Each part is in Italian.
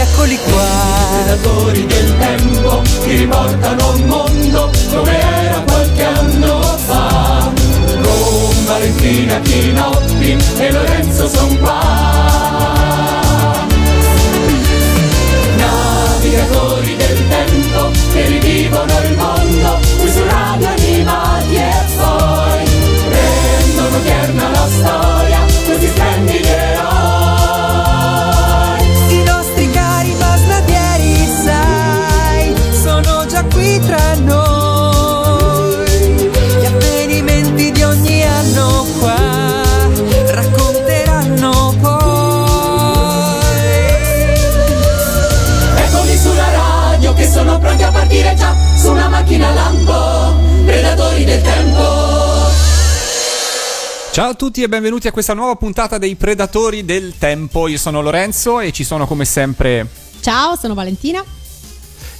Eccoli qua. Predatori del tempo che riportano un mondo come era qualche anno fa. Con Valentina Chinoppi e Lorenzo son qua. Navigatori del tempo che rivivono il mondo qui su radio animati e poi rendono odierna la storia questi splendidi a partire già su una macchina lampo, predatori del tempo. Ciao a tutti e benvenuti a questa nuova puntata dei Predatori del Tempo. Io sono Lorenzo e ci sono come sempre Ciao, sono Valentina.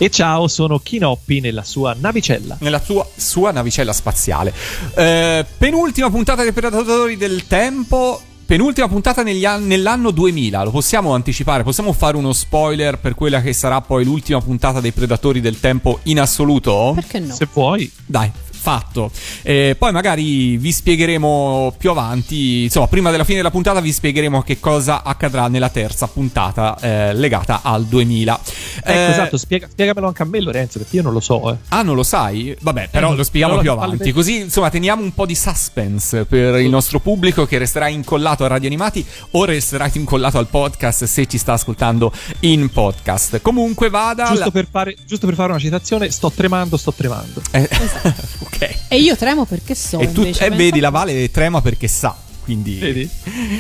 E ciao, sono Kinoppi nella sua navicella. nella sua, sua navicella spaziale. Eh, penultima puntata dei Predatori del Tempo. Penultima puntata negli an- nell'anno 2000, lo possiamo anticipare, possiamo fare uno spoiler per quella che sarà poi l'ultima puntata dei Predatori del Tempo in assoluto? Perché no? Se vuoi. Dai, fatto. Eh, poi magari vi spiegheremo più avanti, insomma, prima della fine della puntata vi spiegheremo che cosa accadrà nella terza puntata eh, legata al 2000. Ecco, Eh, esatto, spiega- spiegamelo anche a me, Lorenzo, perché io non lo so. Eh. Ah, non lo sai? Vabbè, però Eh, lo spieghiamo no, più avanti. Così, insomma, teniamo un po' di suspense per il nostro pubblico che resterà incollato a Radio Animati o resterà incollato al podcast se ci sta ascoltando in podcast. Comunque vada. Giusto, la- per fare, giusto per fare una citazione, sto tremando, sto tremando. Eh, ok. E io tremo perché so. E tu invece, eh, vedi, la Vale trema perché sa. Quindi. Vedi?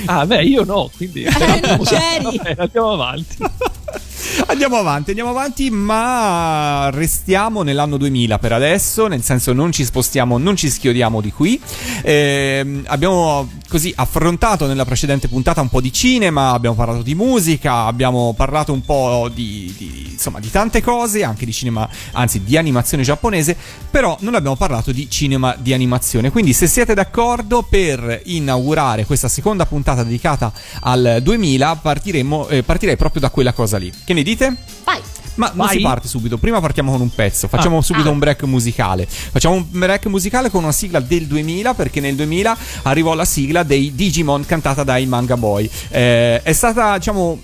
Ah, beh, io no, quindi. non c'eri. Vabbè, andiamo avanti. Andiamo avanti, andiamo avanti, ma restiamo nell'anno 2000 per adesso, nel senso non ci spostiamo, non ci schiodiamo di qui. Ehm, abbiamo così affrontato nella precedente puntata un po' di cinema, abbiamo parlato di musica, abbiamo parlato un po' di, di- insomma di tante cose, anche di cinema, anzi di animazione giapponese, però non abbiamo parlato di cinema di animazione. Quindi se siete d'accordo per inaugurare questa seconda puntata dedicata al 2000, partiremo, eh, partirei proprio da quella cosa lì. Che ne dite? Vai. Ma non Vai. si parte subito, prima partiamo con un pezzo, facciamo Ah. subito Ah. un break musicale. Facciamo un break musicale con una sigla del 2000 perché nel 2000 arrivò la sigla dei Digimon cantata dai Manga Boy. Eh, è stata, diciamo,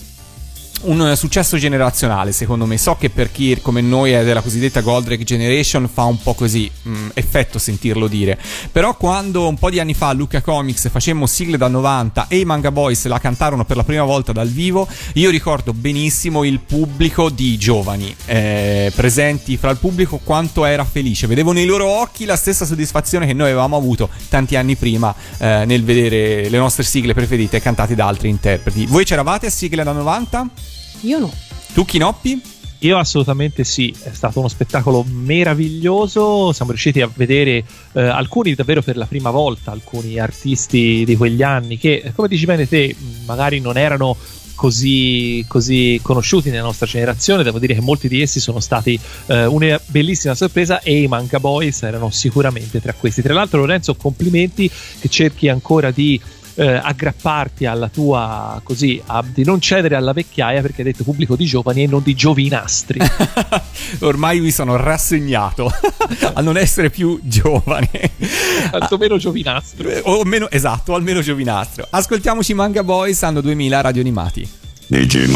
un successo generazionale secondo me. So che per chi come noi è della cosiddetta Goldrake Generation fa un po' così mh, effetto sentirlo dire. Però quando un po' di anni fa a Luca Comics facemmo sigle da 90 e i Manga Boys la cantarono per la prima volta dal vivo io ricordo benissimo il pubblico di giovani. Eh, presenti fra il pubblico quanto era felice. Vedevo nei loro occhi la stessa soddisfazione che noi avevamo avuto tanti anni prima eh, nel vedere le nostre sigle preferite cantate da altri interpreti. Voi c'eravate a sigle da 90? Io no. Tu Chinoppi? Io assolutamente sì, è stato uno spettacolo meraviglioso, siamo riusciti a vedere eh, alcuni davvero per la prima volta, alcuni artisti di quegli anni che, come dici bene te, magari non erano così, così conosciuti nella nostra generazione, devo dire che molti di essi sono stati eh, una bellissima sorpresa e i Manca Boys erano sicuramente tra questi. Tra l'altro Lorenzo, complimenti che cerchi ancora di eh, aggrapparti alla tua così a- di non cedere alla vecchiaia perché hai detto pubblico di giovani e non di giovinastri Ormai mi sono rassegnato a non essere più giovane. tantomeno giovinastro Eh, O meno, esatto, almeno giovinastro. Ascoltiamoci Manga Boys anno 2000 radio animati. Digi,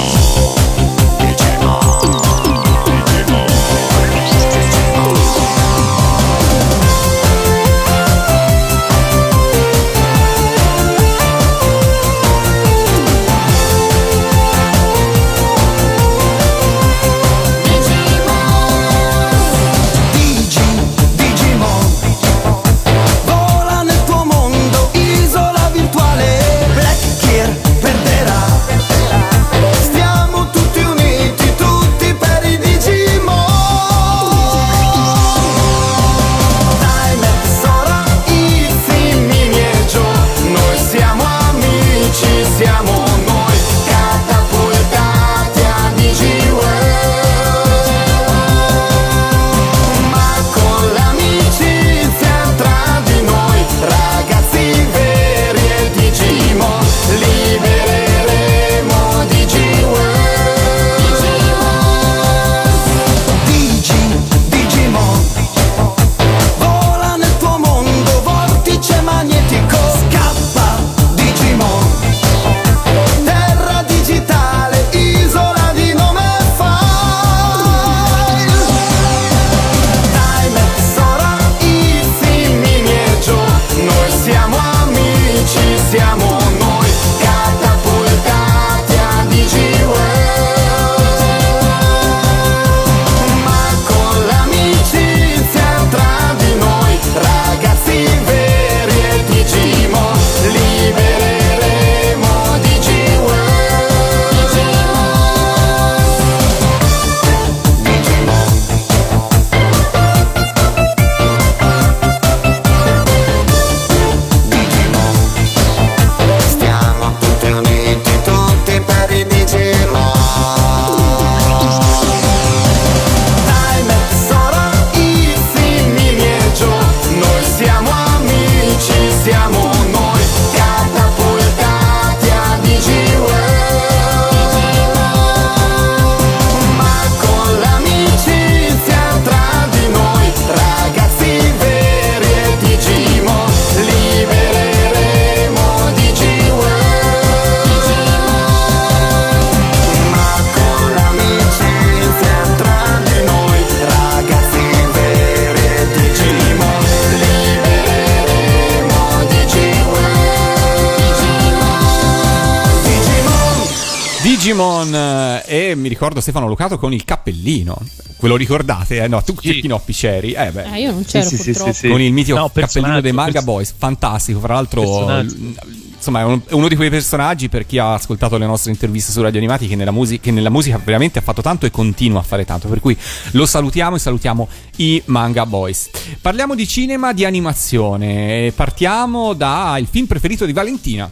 ricordo Stefano Locato con il cappellino. Ve lo ricordate? Eh? No, tu Sì. che Pinoppi c'eri? Eh beh. Eh, io non c'ero Sì, sì, sì, con il mitico No, cappellino dei Manga pers- Boys, fantastico. Fra l'altro, l- insomma, è, un- è uno di quei personaggi per chi ha ascoltato le nostre interviste su Radio Animati che nella, musica, che nella musica veramente ha fatto tanto e continua a fare tanto. Per cui lo salutiamo e salutiamo i Manga Boys. Parliamo di cinema, di animazione. Partiamo dal film preferito di Valentina.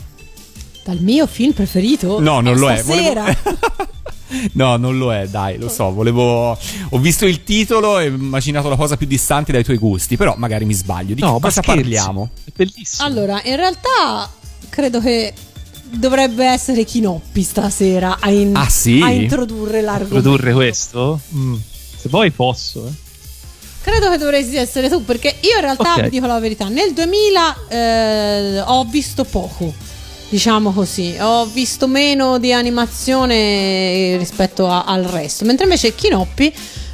Dal mio film preferito? No, non Eh, lo è. Stasera. volevo- no, non lo è, dai, lo so. Volevo. Ho visto il titolo e ho immaginato la cosa più distante dai tuoi gusti. Però magari mi sbaglio. Di No, che cosa scherzi. parliamo? È bellissimo. Allora, in realtà credo che dovrebbe essere Kinoppi stasera a, in- Ah, sì? a introdurre l'argomento. Produrre questo? Mm. Se vuoi posso, eh. Credo che dovresti essere tu, perché io in realtà Ok. vi dico la verità. Nel 2000 eh, ho visto poco, diciamo così. Ho visto meno di animazione rispetto a- al resto. Mentre invece Kinoppi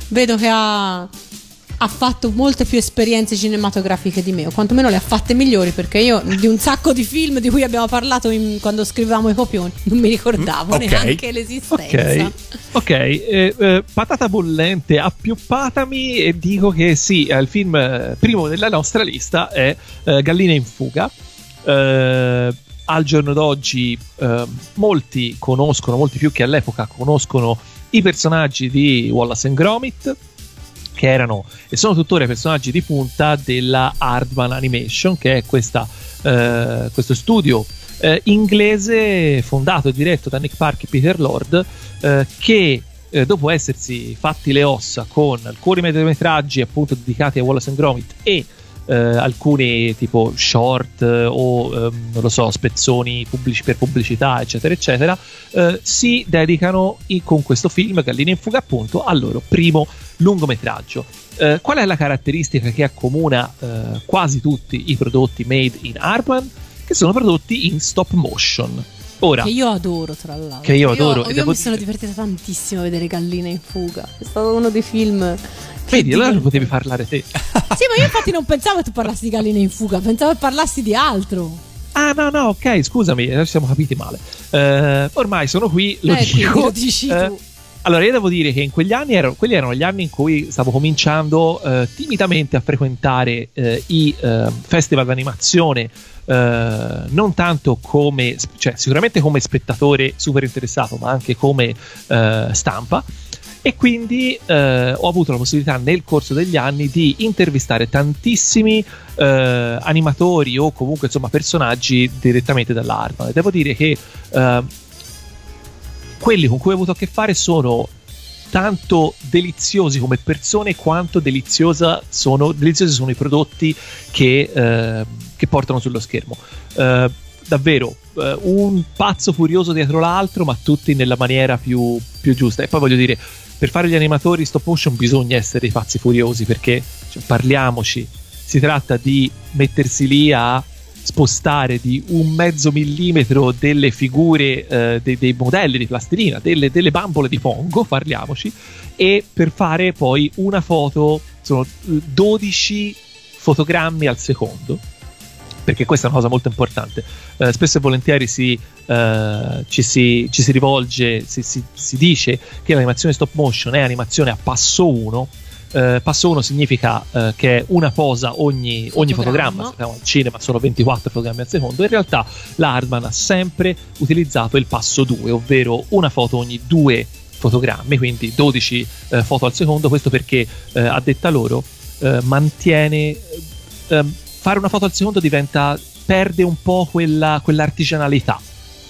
vedo che ha, ha fatto molte più esperienze cinematografiche di me, o quantomeno le ha fatte migliori, perché io di un sacco di film di cui abbiamo parlato in- quando scrivevamo i copioni non mi ricordavo Mm, ok. neanche l'esistenza. Ok, ok. eh, eh, patata bollente, appioppatami e dico che sì, eh, il film eh, primo della nostra lista è eh, Galline in fuga. Eh, al giorno d'oggi eh, molti conoscono, molti più che all'epoca, conoscono i personaggi di Wallace and Gromit che erano e sono tuttora i personaggi di punta della Hardman Animation, che è questa, eh, questo studio eh, inglese fondato e diretto da Nick Park e Peter Lord, eh, che eh, dopo essersi fatti le ossa con alcuni mediometraggi appunto dedicati a Wallace and Gromit e eh, alcuni tipo short eh, o ehm, non lo so spezzoni pubblici per pubblicità eccetera eccetera eh, si dedicano i- con questo film Galline in fuga appunto al loro primo lungometraggio. Eh, qual è la caratteristica che accomuna eh, quasi tutti i prodotti made in Arban che sono prodotti in stop motion ora Che io adoro, tra l'altro. Che io adoro, e Io, devo mi sono divertita tantissimo a vedere Galline in fuga. È stato uno dei film. vedi allora lo potevi parlare te Sì, ma io infatti non pensavo che tu parlassi di Galline in fuga, pensavo che parlassi di altro. Ah, no, no, ok, scusami, eh, ci siamo capiti male. Eh, ormai sono qui, lo Eh, dico. lo dici Eh, tu. Allora, io devo dire che in quegli anni erano, quelli erano gli anni in cui stavo cominciando eh, timidamente a frequentare eh, i eh, festival d'animazione. eh, non tanto come, cioè sicuramente come spettatore super interessato, ma anche come eh, stampa. E quindi eh, ho avuto la possibilità nel corso degli anni di intervistare tantissimi animatori o comunque insomma personaggi direttamente dall'Arma. Devo dire che quelli con cui ho avuto a che fare sono tanto deliziosi come persone quanto deliziosa sono, deliziosi sono i prodotti che, eh, che portano sullo schermo. Eh, davvero eh, un pazzo furioso dietro l'altro, ma tutti nella maniera più, più giusta. E poi voglio dire, per fare gli animatori stop motion bisogna essere dei pazzi furiosi perché cioè, parliamoci, si tratta di mettersi lì a spostare di un mezzo millimetro delle figure, eh, dei, dei modelli di plastilina, delle, delle bambole di Pongo, parliamoci, e per fare poi una foto, sono eh, 12 fotogrammi al secondo, perché questa è una cosa molto importante. Eh, spesso e volentieri si, eh, ci, si, ci si rivolge, si- si dice che l'animazione stop motion è animazione a passo 1. Passo 1 significa eh, che è una posa ogni, ogni Fotogramma. fotogramma. Sappiamo, al cinema sono 24 fotogrammi al secondo. In realtà la Hardman ha sempre utilizzato il passo 2, ovvero una foto ogni due fotogrammi, quindi 12 eh, foto al secondo. Questo perché, eh, a detta loro, eh, mantiene. ehm, fare una foto al secondo diventa. perde un po' quella, quell'artigianalità.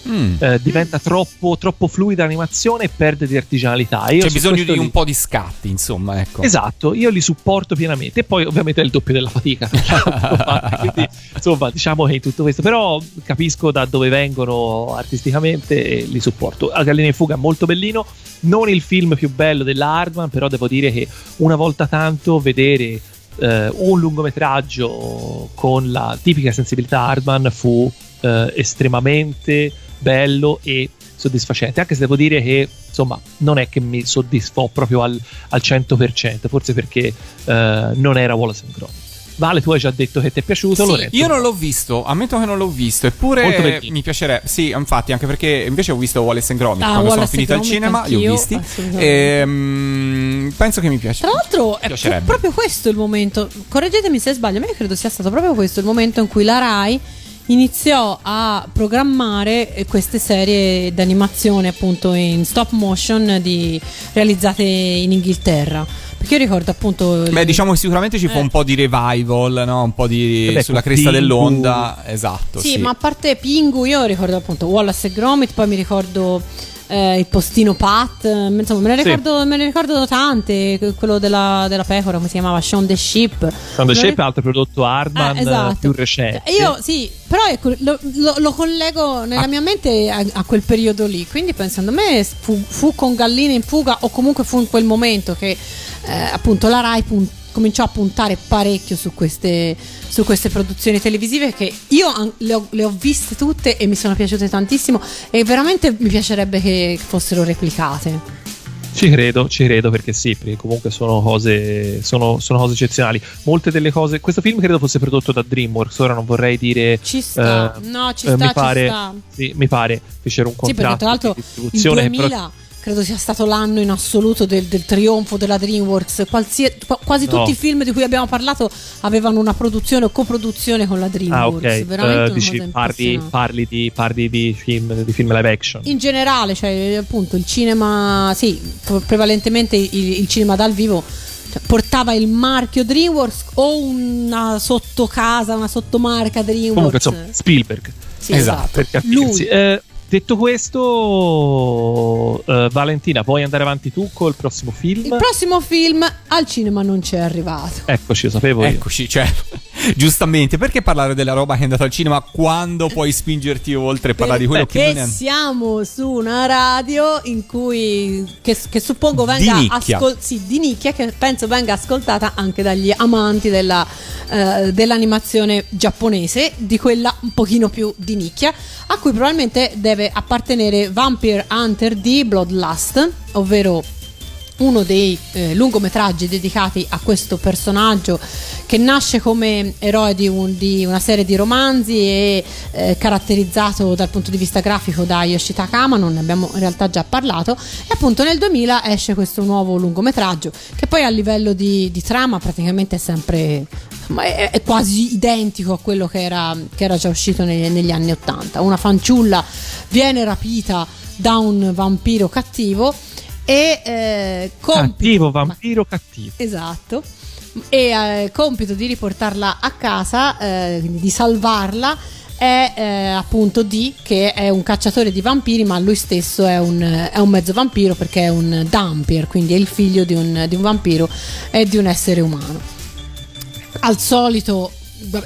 Mm. Eh, diventa troppo, troppo fluida l'animazione e perde di artigianalità. Io C'è bisogno di li- un po' di scatti, insomma, ecco. Esatto, io li supporto pienamente. E poi, ovviamente, è il doppio della fatica. Quindi, insomma, diciamo che in tutto questo. Però capisco da dove vengono artisticamente e li supporto. A Gallina in fuga, molto bellino. Non il film più bello della Hardman, però devo dire che una volta tanto vedere eh, un lungometraggio con la tipica sensibilità Hardman fu eh, estremamente bello e soddisfacente. Anche se devo dire che insomma non è che mi soddisfò proprio al, al 100%, forse perché eh, non era Wallace and Gromit. Vale, tu hai già detto che ti è piaciuto. Sì, Lorenzo? io non l'ho visto, ammetto che non l'ho visto, eppure mi piacerebbe. Sì, infatti, anche perché invece ho visto Wallace and Gromit Ah, quando sono Wallace finito and al cinema, li ho visti. assolutamente. Ehm, penso che mi piace. Tra l'altro è proprio questo il momento, correggetemi se sbaglio, ma io credo sia stato proprio questo il momento in cui la RAI iniziò a programmare eh, queste serie d'animazione appunto in stop motion di- realizzate in Inghilterra. Perché io ricordo appunto... il- Beh, diciamo che sicuramente ci fu Eh. un po' di revival, no? Un po' di Vabbè, sulla cresta Pingu. dell'onda. Esatto. Sì, Sì, ma a parte Pingu, io ricordo appunto Wallace e Gromit, poi mi ricordo eh, il postino Pat, eh, insomma, me ne Sì. ricordo, me ne ricordo tante, que- quello della, della pecora, come si chiamava? Sean the Sheep. Sound the Me lo Shape, altro prodotto Hardman Eh, esatto. più recente. Eh, Io sì, però ecco, lo, lo- lo collego nella mia mente a, a quel periodo lì. Quindi pensando a me fu, fu con Galline in fuga o comunque fu in quel momento che eh, appunto la Rai pun- cominciò a puntare parecchio su queste, su queste produzioni televisive che io le ho, le ho viste tutte e mi sono piaciute tantissimo e veramente mi piacerebbe che fossero replicate. Ci credo, ci credo perché sì, perché comunque sono cose, sono, sono cose eccezionali. Molte delle cose. Questo film credo fosse prodotto da Dreamworks. Ora non vorrei dire. Ci sta, eh, no, ci eh, sta, mi ci pare, sta. Sì, mi pare fecero un Sì, perché contratto tra l'altro di distribuzione. che però- 2000 credo sia stato l'anno in assoluto del, del trionfo della DreamWorks. Qualsia- qua- quasi No. tutti i film di cui abbiamo parlato avevano una produzione o coproduzione con la Ah, DreamWorks. ok. Veramente Eh, una dici, cosa parli, parli, di, parli di, film, di film live action. In generale, cioè appunto il cinema, sì, pre- prevalentemente il, il cinema dal vivo cioè, portava il marchio DreamWorks o una sottocasa, una sottomarca DreamWorks. Comunque, insomma, Spielberg. Sì, esatto. Capirsi. Lui. Eh, detto questo, eh, Valentina, puoi andare avanti tu col prossimo film? Il prossimo film al cinema non c'è arrivato. Eccoci, lo sapevo io. Eccoci, cioè, giustamente, perché parlare della roba che è andata al cinema quando puoi spingerti oltre e parlare di quello che non è siamo su una radio in cui che, che suppongo Di venga nicchia. ascol- sì, di nicchia che penso venga ascoltata anche dagli amanti della, eh, dell'animazione giapponese, di quella un pochino più di nicchia, a cui probabilmente deve appartenere Vampire Hunter di Bloodlust, ovvero uno dei eh, lungometraggi dedicati a questo personaggio che nasce come eroe di, un- di una serie di romanzi e eh, caratterizzato dal punto di vista grafico da Yoshitaka Amano, ne abbiamo in realtà già parlato, e appunto nel 2000 esce questo nuovo lungometraggio che poi a livello di, di trama praticamente è sempre è, è quasi identico a quello che era, che era già uscito negli, negli anni 80. Una fanciulla viene rapita da un vampiro cattivo e eh, compito- Cattivo, vampiro cattivo. Esatto. E eh, compito di riportarla a casa, eh, quindi di salvarla, è eh, appunto Dee, che è un cacciatore di vampiri, ma lui stesso è un, è un mezzo vampiro perché è un Dampier, quindi è il figlio di un, di un vampiro e di un essere umano. Al solito.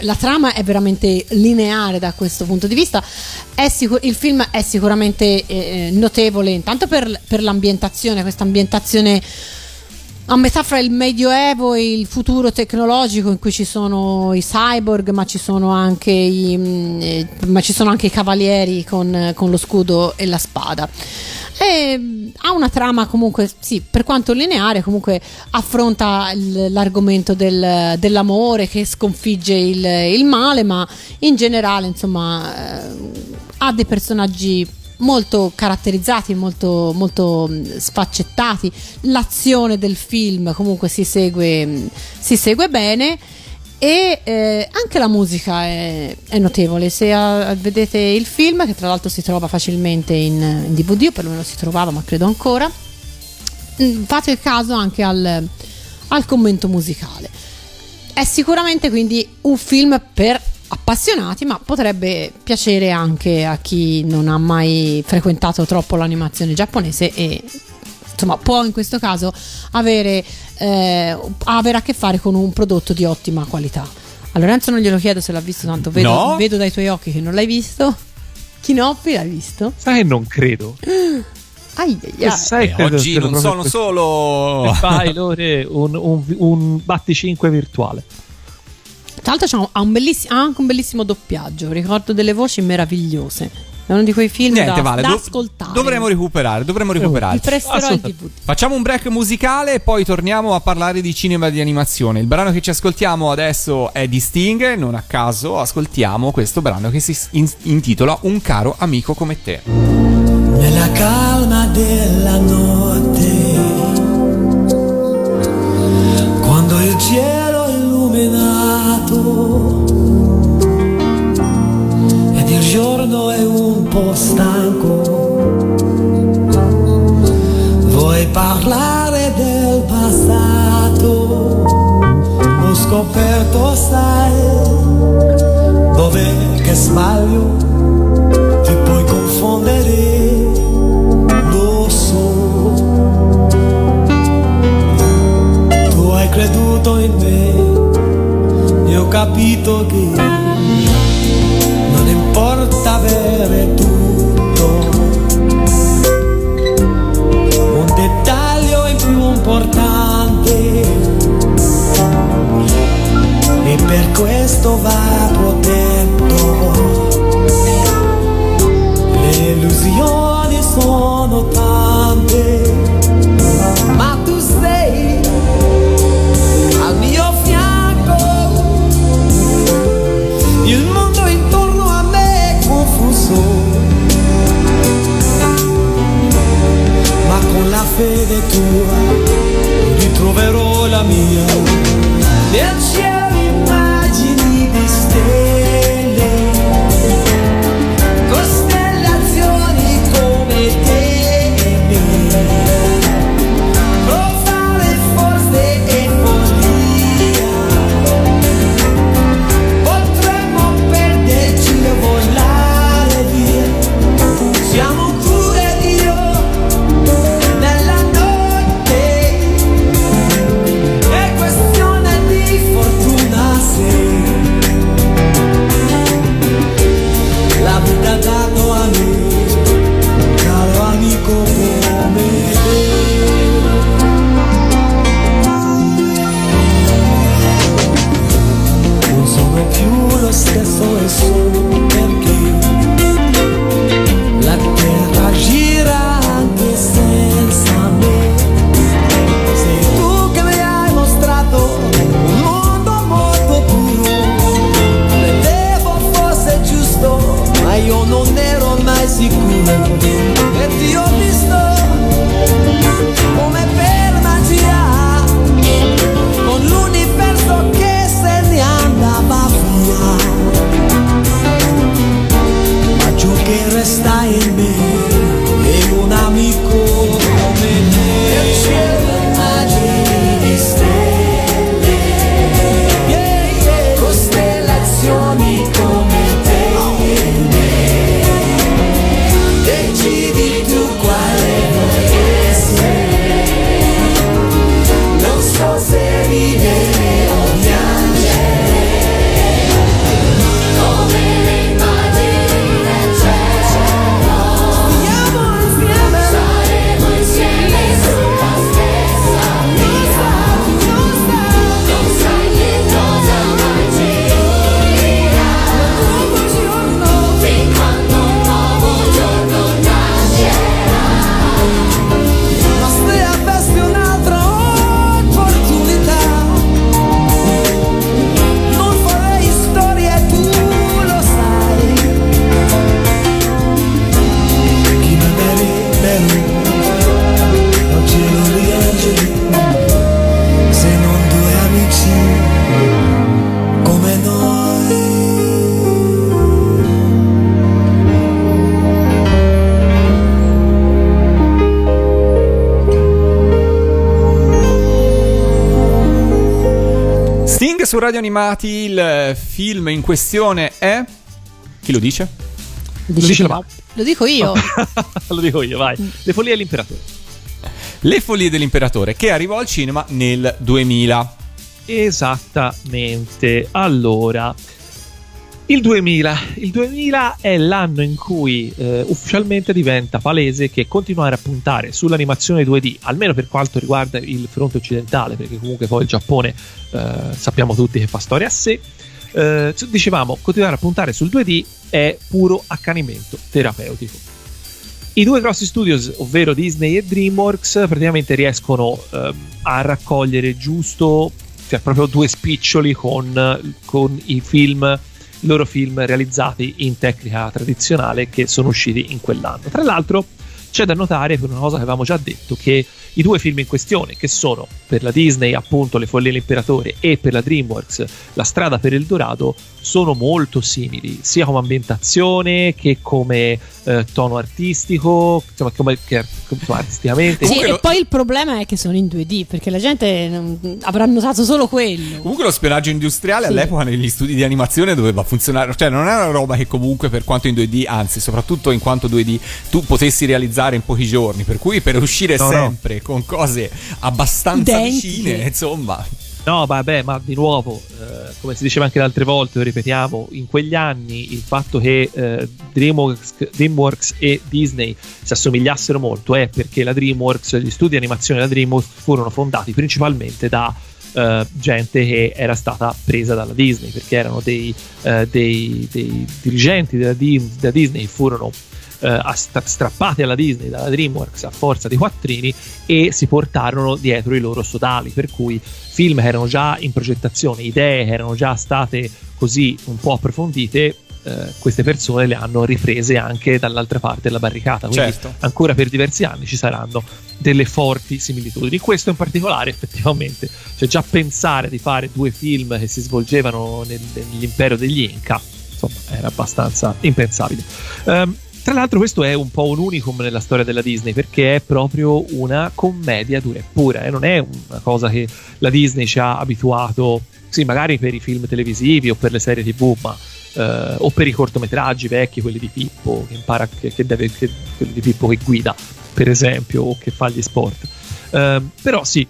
La trama è veramente lineare da questo punto di vista. Sicur- il film è sicuramente eh, notevole, intanto per, per l'ambientazione, questa ambientazione a metà fra il medioevo e il futuro tecnologico in cui ci sono i cyborg ma ci sono anche i, mm, eh, ci sono anche i cavalieri con, con lo scudo e la spada. E mm, ha una trama comunque sì per quanto lineare comunque affronta l'argomento del- dell'amore che sconfigge il, il male ma in generale insomma eh, ha dei personaggi molto caratterizzati, molto, molto mh, sfaccettati. L'azione del film comunque si segue, mh, si segue bene. E eh, anche la musica è, è notevole. Se ah, vedete il film, che tra l'altro si trova facilmente in, in DVD, o perlomeno si trovava, ma credo ancora, mh, fate caso anche al, al commento musicale. È sicuramente quindi un film per appassionati, ma potrebbe piacere anche a chi non ha mai frequentato troppo l'animazione giapponese e insomma può in questo caso avere, eh, avere a che fare con un prodotto di ottima qualità. A Lorenzo non glielo chiedo se l'ha visto, tanto vedo, No. vedo dai tuoi occhi che non l'hai visto. Chinoppi l'hai visto? Sai, non credo. Ai, ai, ai. Sai, Eh, oggi non sono questo. solo Fai Lore un, un, un batticinque virtuale. Tra l'altro c'ha un- ha un bellissi- ha anche un bellissimo doppiaggio, ricordo delle voci meravigliose. È uno di quei film Niente, da, vale. da do- ascoltare. Dovremmo recuperare, dovremmo Vi recuperare. DVD. Facciamo un break musicale e poi torniamo a parlare di cinema e di animazione. Il brano che ci ascoltiamo adesso è di Sting, non a caso ascoltiamo questo brano che si in- intitola Un caro amico come te. Nella calma della notte, quando il cielo è un po' stanco, vuoi parlare del passato? Ho scoperto, sai, dove che sbaglio ti puoi confondere, lo so. Tu hai creduto in me e ho capito che non importa avere tutto. Per questo va protetto. Le illusioni sono tante, ma tu sei al mio fianco. Il mondo intorno a me è confuso, ma con la fede tua ritroverò la mia. Nel cielo su Radio Animati, il film in questione è... Chi lo dice? dice la. Lo dico io. Lo dico io, vai. Le follie dell'imperatore. Le follie dell'imperatore, che arrivò al cinema nel 2000. Esattamente. Allora, il 2000. Il 2000 è l'anno in cui eh, ufficialmente diventa palese che continuare a puntare sull'animazione 2D, almeno per quanto riguarda il fronte occidentale, perché comunque poi il Giappone eh, sappiamo tutti che fa storia a sé. eh, dicevamo, continuare a puntare sul 2D è puro accanimento terapeutico. I due grossi studios, ovvero Disney e DreamWorks, praticamente riescono ehm, a raccogliere giusto, cioè proprio due spiccioli con, con i film, loro film realizzati in tecnica tradizionale che sono usciti in quell'anno. Tra l'altro c'è da notare, per una cosa che avevamo già detto, che i due film in questione, che sono per la Disney appunto Le follie dell'imperatore e per la DreamWorks La strada per il Dorado, sono molto simili, sia come ambientazione che come eh, tono artistico, insomma, come, che, insomma, artisticamente. Sì, e lo- poi il problema è che sono in 2D, perché la gente non- avrà notato solo quello. Comunque lo spionaggio industriale Sì. all'epoca negli studi di animazione doveva funzionare, cioè non è una roba che comunque per quanto in 2D, anzi soprattutto in quanto 2D, tu potessi realizzare in pochi giorni, per cui per uscire No, no. Con cose abbastanza Identiche. vicine, insomma, No, vabbè, ma di nuovo, eh, come si diceva anche le altre volte, lo ripetiamo, in quegli anni il fatto che eh, DreamWorks, DreamWorks e Disney si assomigliassero molto è perché la DreamWorks, gli studi di animazione della DreamWorks furono fondati principalmente da eh, gente che era stata presa dalla Disney, perché erano dei, eh, dei- dei dirigenti della, Di- della Disney, furono eh, strappati alla Disney, dalla DreamWorks a forza di quattrini e si portarono dietro i loro sodali, per cui film che erano già in progettazione, idee che erano già state così un po' approfondite, eh, queste persone le hanno riprese anche dall'altra parte della barricata. Quindi Certo. ancora per diversi anni ci saranno delle forti similitudini. Questo in particolare, effettivamente, cioè già pensare di fare due film che si svolgevano nel- nell'impero degli Inca, insomma, era abbastanza impensabile. Ehm, tra l'altro questo è un po' un unicum nella storia della Disney perché è proprio una commedia dura e pura, eh, non è una cosa che la Disney ci ha abituato, sì, magari per i film televisivi o per le serie tv, ma eh, o per i cortometraggi vecchi, quelli di Pippo che impara che, che deve, che- quelli di Pippo che guida, per esempio, o che fa gli sport. Ehm, però sì,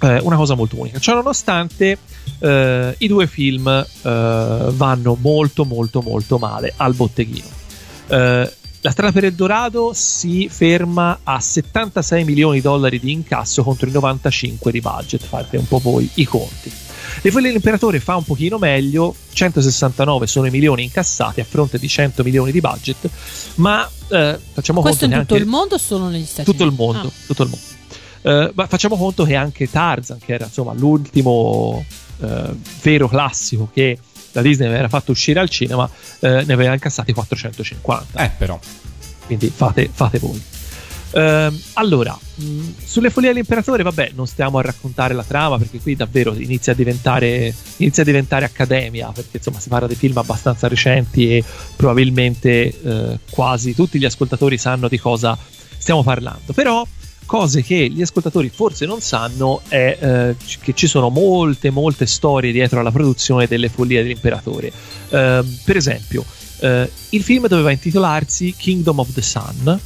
eh, una cosa molto unica. Ciò nonostante, eh, i due film eh, vanno molto, molto, molto male al botteghino. Eh, la strada per il Dorado si ferma a 76 milioni di dollari di incasso contro i 95 di budget. Fate un po' voi i conti. Le foglie dell'imperatore fa un pochino meglio, 169 sono i milioni incassati a fronte di 100 milioni di budget, ma eh, facciamo Questo conto in che tutto il mondo o solo negli Stati tutto il Uniti? mondo, Ah. tutto il mondo. Eh, ma facciamo conto che anche Tarzan, che era insomma l'ultimo eh, vero classico che la Disney aveva fatto uscire al cinema, eh, ne aveva incassati 450. eh però. Quindi fate, fate voi. Ehm, allora, mh, sulle follie dell'imperatore, vabbè, non stiamo a raccontare la trama perché qui davvero inizia a diventare, inizia a diventare accademia perché insomma si parla di film abbastanza recenti e probabilmente eh, quasi tutti gli ascoltatori sanno di cosa stiamo parlando. Però cose che gli ascoltatori forse non sanno è eh, che ci sono molte, molte storie dietro alla produzione delle follie dell'imperatore. Ehm, per esempio, eh, il film doveva intitolarsi Kingdom of the Sun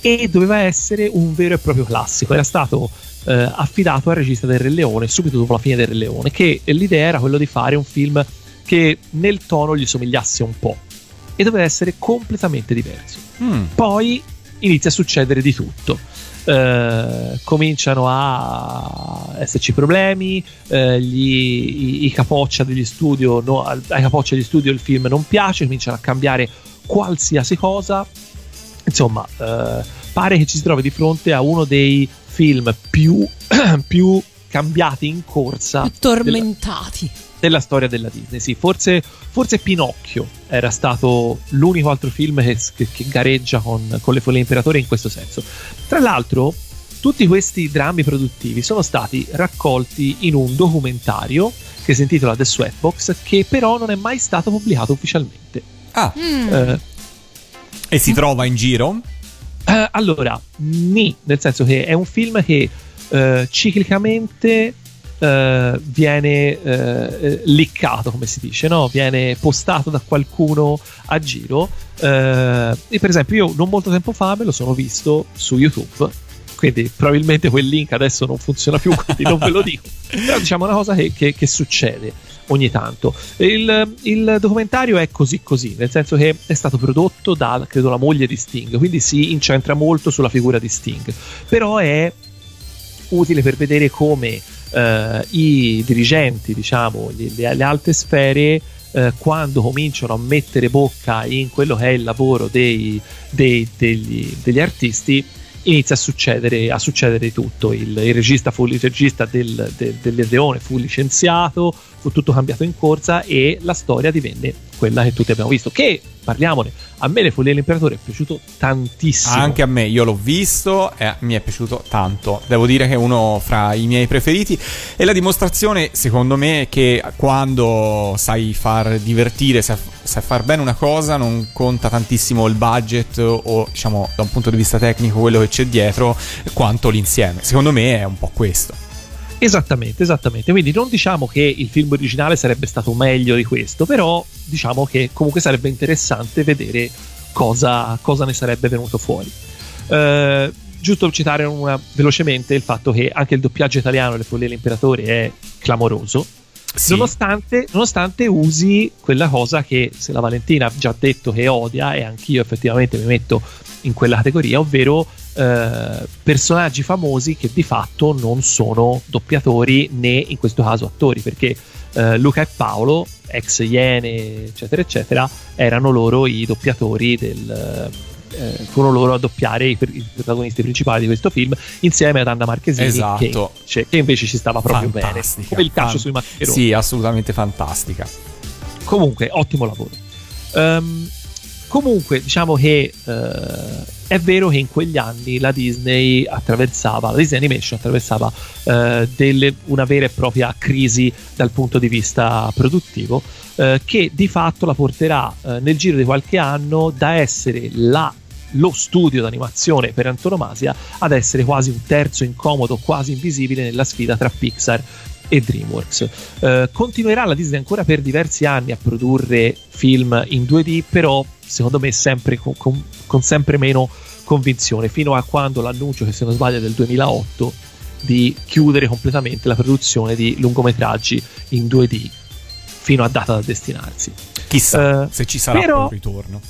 e doveva essere un vero e proprio classico. Era stato eh, affidato al regista del Re Leone subito dopo la fine del Re Leone, che l'idea era quello di fare un film che nel tono gli somigliasse un po' e doveva essere completamente diverso. Mm. Poi inizia a succedere di tutto. Eh, cominciano a esserci problemi, eh, gli- i, i capoccia degli studio, no, ai capoccia degli studio il film non piace, cominciano a cambiare qualsiasi cosa. Insomma, eh, pare che ci si trovi di fronte a uno dei film più, più cambiati in corsa Più tormentati. della storia della Disney. Sì, forse, forse Pinocchio era stato l'unico altro film che, che- che gareggia con, con le follie imperatore in questo senso. Tra l'altro, tutti questi drammi produttivi sono stati raccolti in un documentario che si intitola The Sweatbox, che però non è mai stato pubblicato ufficialmente. Ah, Mm. Eh, e si trova in giro? eh, allora, ni, nel senso che è un film che eh, ciclicamente eh, viene eh, liccato, come si dice, no? viene postato da qualcuno a giro. eh, e per esempio, io non molto tempo fa me lo sono visto su YouTube. Quindi probabilmente quel link adesso non funziona più, quindi non ve lo dico. Però diciamo una cosa che, che- che succede ogni tanto. Il, il documentario è così così, nel senso che è stato prodotto da, credo, la moglie di Sting, quindi si incentra molto sulla figura di Sting. Però è utile per vedere come eh, i dirigenti, diciamo, gli- le, le alte sfere eh, quando cominciano a mettere bocca in quello che è il lavoro dei, dei- degli, degli artisti, inizia a succedere, a succedere tutto. Il, il regista, fu, il regista del, del, del Leone fu licenziato, fu tutto cambiato in corsa e la storia divenne quella che tutti abbiamo visto. Che parliamone, a me le follie dell'imperatore è piaciuto tantissimo. Anche a me, io l'ho visto e mi è piaciuto tanto. Devo dire che è uno fra i miei preferiti. E la dimostrazione, secondo me, che quando sai far divertire, sai, sai far bene una cosa, non conta tantissimo il budget o, diciamo, da un punto di vista tecnico, quello che c'è dietro, quanto l'insieme. Secondo me è un po' questo. Esattamente, esattamente. Quindi non diciamo che il film originale sarebbe stato meglio di questo, però diciamo che comunque sarebbe interessante vedere cosa, cosa ne sarebbe venuto fuori. Eh, giusto citare una- velocemente il fatto che anche il doppiaggio italiano delle Follie dell'Imperatore è clamoroso. Sì. Nonostante, nonostante usi quella cosa che se la Valentina ha già detto che odia, e anch'io effettivamente mi metto in quella categoria, ovvero eh, personaggi famosi che di fatto non sono doppiatori né in questo caso attori, perché eh, Luca e Paolo, ex Iene, eccetera, eccetera, erano loro i doppiatori del. eh, furono loro a doppiare i, i protagonisti principali di questo film insieme ad Anna Marchesini Esatto. che, invece, che invece ci stava proprio bene Fantastica. come il calcio Fan- sui mascheroni Sì, assolutamente fantastica. comunque ottimo lavoro Ehm, comunque diciamo che eh, è vero che in quegli anni la Disney attraversava la Disney Animation attraversava eh, delle- una vera e propria crisi dal punto di vista produttivo eh, che di fatto la porterà eh, nel giro di qualche anno da essere la lo studio d'animazione per antonomasia ad essere quasi un terzo incomodo, quasi invisibile nella sfida tra Pixar e DreamWorks. Eh, continuerà la Disney ancora per diversi anni a produrre film in 2D, però secondo me sempre con, con- con sempre meno convinzione, fino a quando l'annuncio, che se non sbaglio è del 2008, di chiudere completamente la produzione di lungometraggi in 2D fino a data da destinarsi. Chissà Eh, se ci sarà però- un ritorno.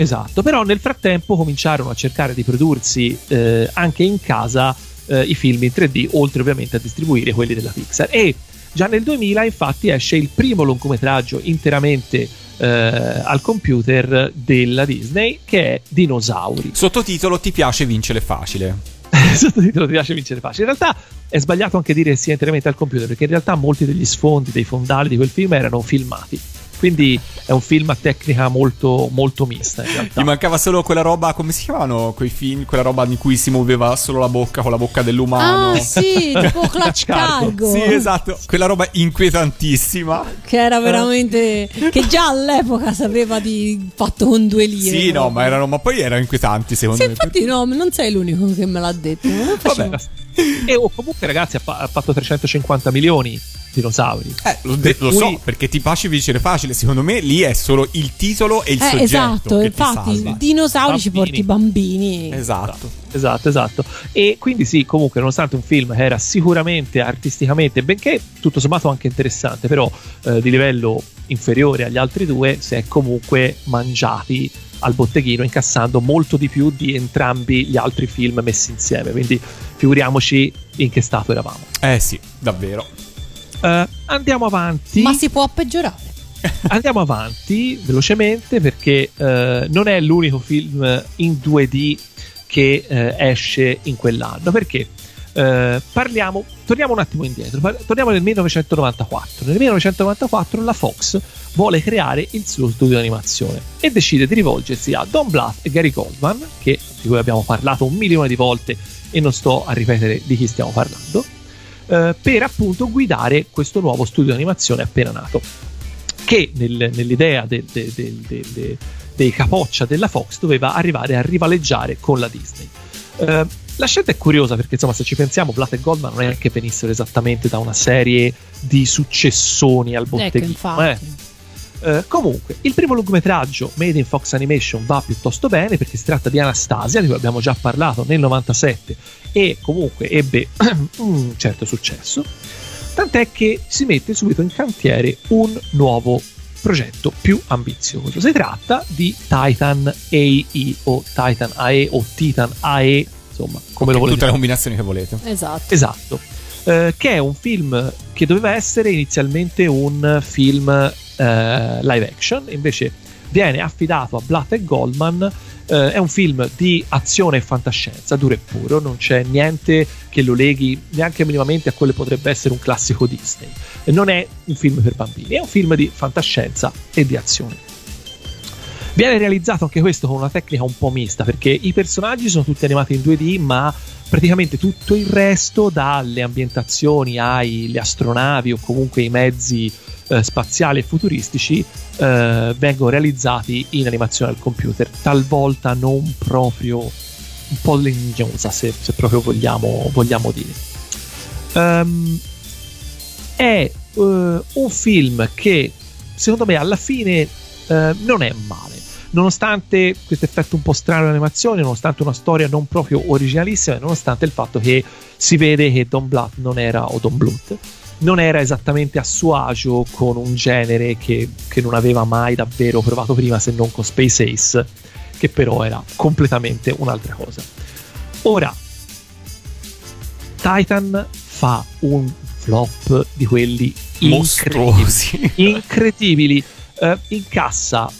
Esatto, però nel frattempo cominciarono a cercare di prodursi eh, anche in casa eh, i film in 3D, oltre ovviamente a distribuire quelli della Pixar. E già nel 2000 infatti esce il primo lungometraggio interamente eh, al computer della Disney che è Dinosauri. Sottotitolo Ti piace vincere facile. sottotitolo ti piace vincere facile. In realtà è sbagliato anche dire sia interamente al computer, perché in realtà molti degli sfondi, dei fondali di quel film erano filmati. Quindi è un film a tecnica molto, molto mista. In realtà. Gli mancava solo quella roba, come si chiamavano quei film? Quella roba in cui si muoveva solo la bocca con la bocca dell'umano. Ah, sì, tipo Clutch Cargo. Sì, esatto. Quella roba inquietantissima. Che era veramente. che già all'epoca sapeva di fatto con due lire. Sì, no, ma erano, ma poi erano inquietanti secondo Sì, me. infatti, no, non sei l'unico che me l'ha detto. Non Vabbè. E oh, comunque, ragazzi, ha fatto 350 milioni dinosauri. Eh, lo, de- lo Cui- so, perché ti piace vincere facile. Secondo me lì è solo il titolo e il Eh, soggetto. esatto, che infatti, ti i salva. dinosauri ci Bambini. porti i bambini. Esatto. Esatto, esatto. E quindi sì, comunque, nonostante un film che era sicuramente artisticamente, benché tutto sommato anche interessante, però eh, di livello inferiore agli altri due, si è comunque mangiati al botteghino, incassando molto di più di entrambi gli altri film messi insieme. Quindi figuriamoci in che stato eravamo. Eh sì, davvero. Eh, andiamo avanti. Ma si può peggiorare. Andiamo avanti velocemente perché eh, non è l'unico film in 2D che eh, esce in quell'anno. Perché parliamo, torniamo un attimo indietro, par- torniamo nel 1994. Nel 1994 la Fox vuole creare il suo studio di animazione e decide di rivolgersi a Don Bluth e Gary Goldman, che, di cui abbiamo parlato un milione di volte e non sto a ripetere di chi stiamo parlando, eh, per appunto guidare questo nuovo studio di animazione appena nato che nel- nell'idea de- de- de- de- de- dei capoccia della Fox doveva arrivare a rivaleggiare con la Disney. Eh, la scelta è curiosa perché insomma se ci pensiamo Blatt e Goldman non è che venissero esattamente da una serie di successoni al Ecco, botteghino eh. Eh, comunque, il primo lungometraggio Made in Fox Animation va piuttosto bene perché si tratta di Anastasia, di cui abbiamo già parlato nel 97 e comunque ebbe un certo successo. Tant'è che si mette subito in cantiere un nuovo progetto più ambizioso. Si tratta di Titan AE o Titan AE o Titan AE, insomma, come lo volete Tutte le combinazioni che volete. Esatto. Esatto, Eh, che è un film che doveva essere inizialmente un film eh, live action, invece viene affidato a Blatt e Goldman. Eh, è un film di azione e fantascienza, duro e puro, non c'è niente che lo leghi neanche minimamente a quello che potrebbe essere un classico Disney. Non è un film per bambini, è un film di fantascienza e di azione. Viene realizzato anche questo con una tecnica un po' mista, perché i personaggi sono tutti animati in 2D, ma praticamente tutto il resto, dalle ambientazioni alle astronavi o comunque i mezzi eh, spaziali e futuristici, eh, vengono realizzati in animazione al computer, talvolta non proprio un po' legnosa, se, se proprio vogliamo, vogliamo dire. Um, è uh, un film che secondo me alla fine uh, non è male nonostante questo effetto un po' strano dell'animazione, nonostante una storia non proprio originalissima, e nonostante il fatto che si vede che Don Bluth non era, o Don Bluth, non era esattamente a suo agio con un genere che, che non aveva mai davvero provato prima se non con Space Ace, che però era completamente un'altra cosa. Ora, Titan fa un flop di quelli incredibili, incredibili. Uh, incassa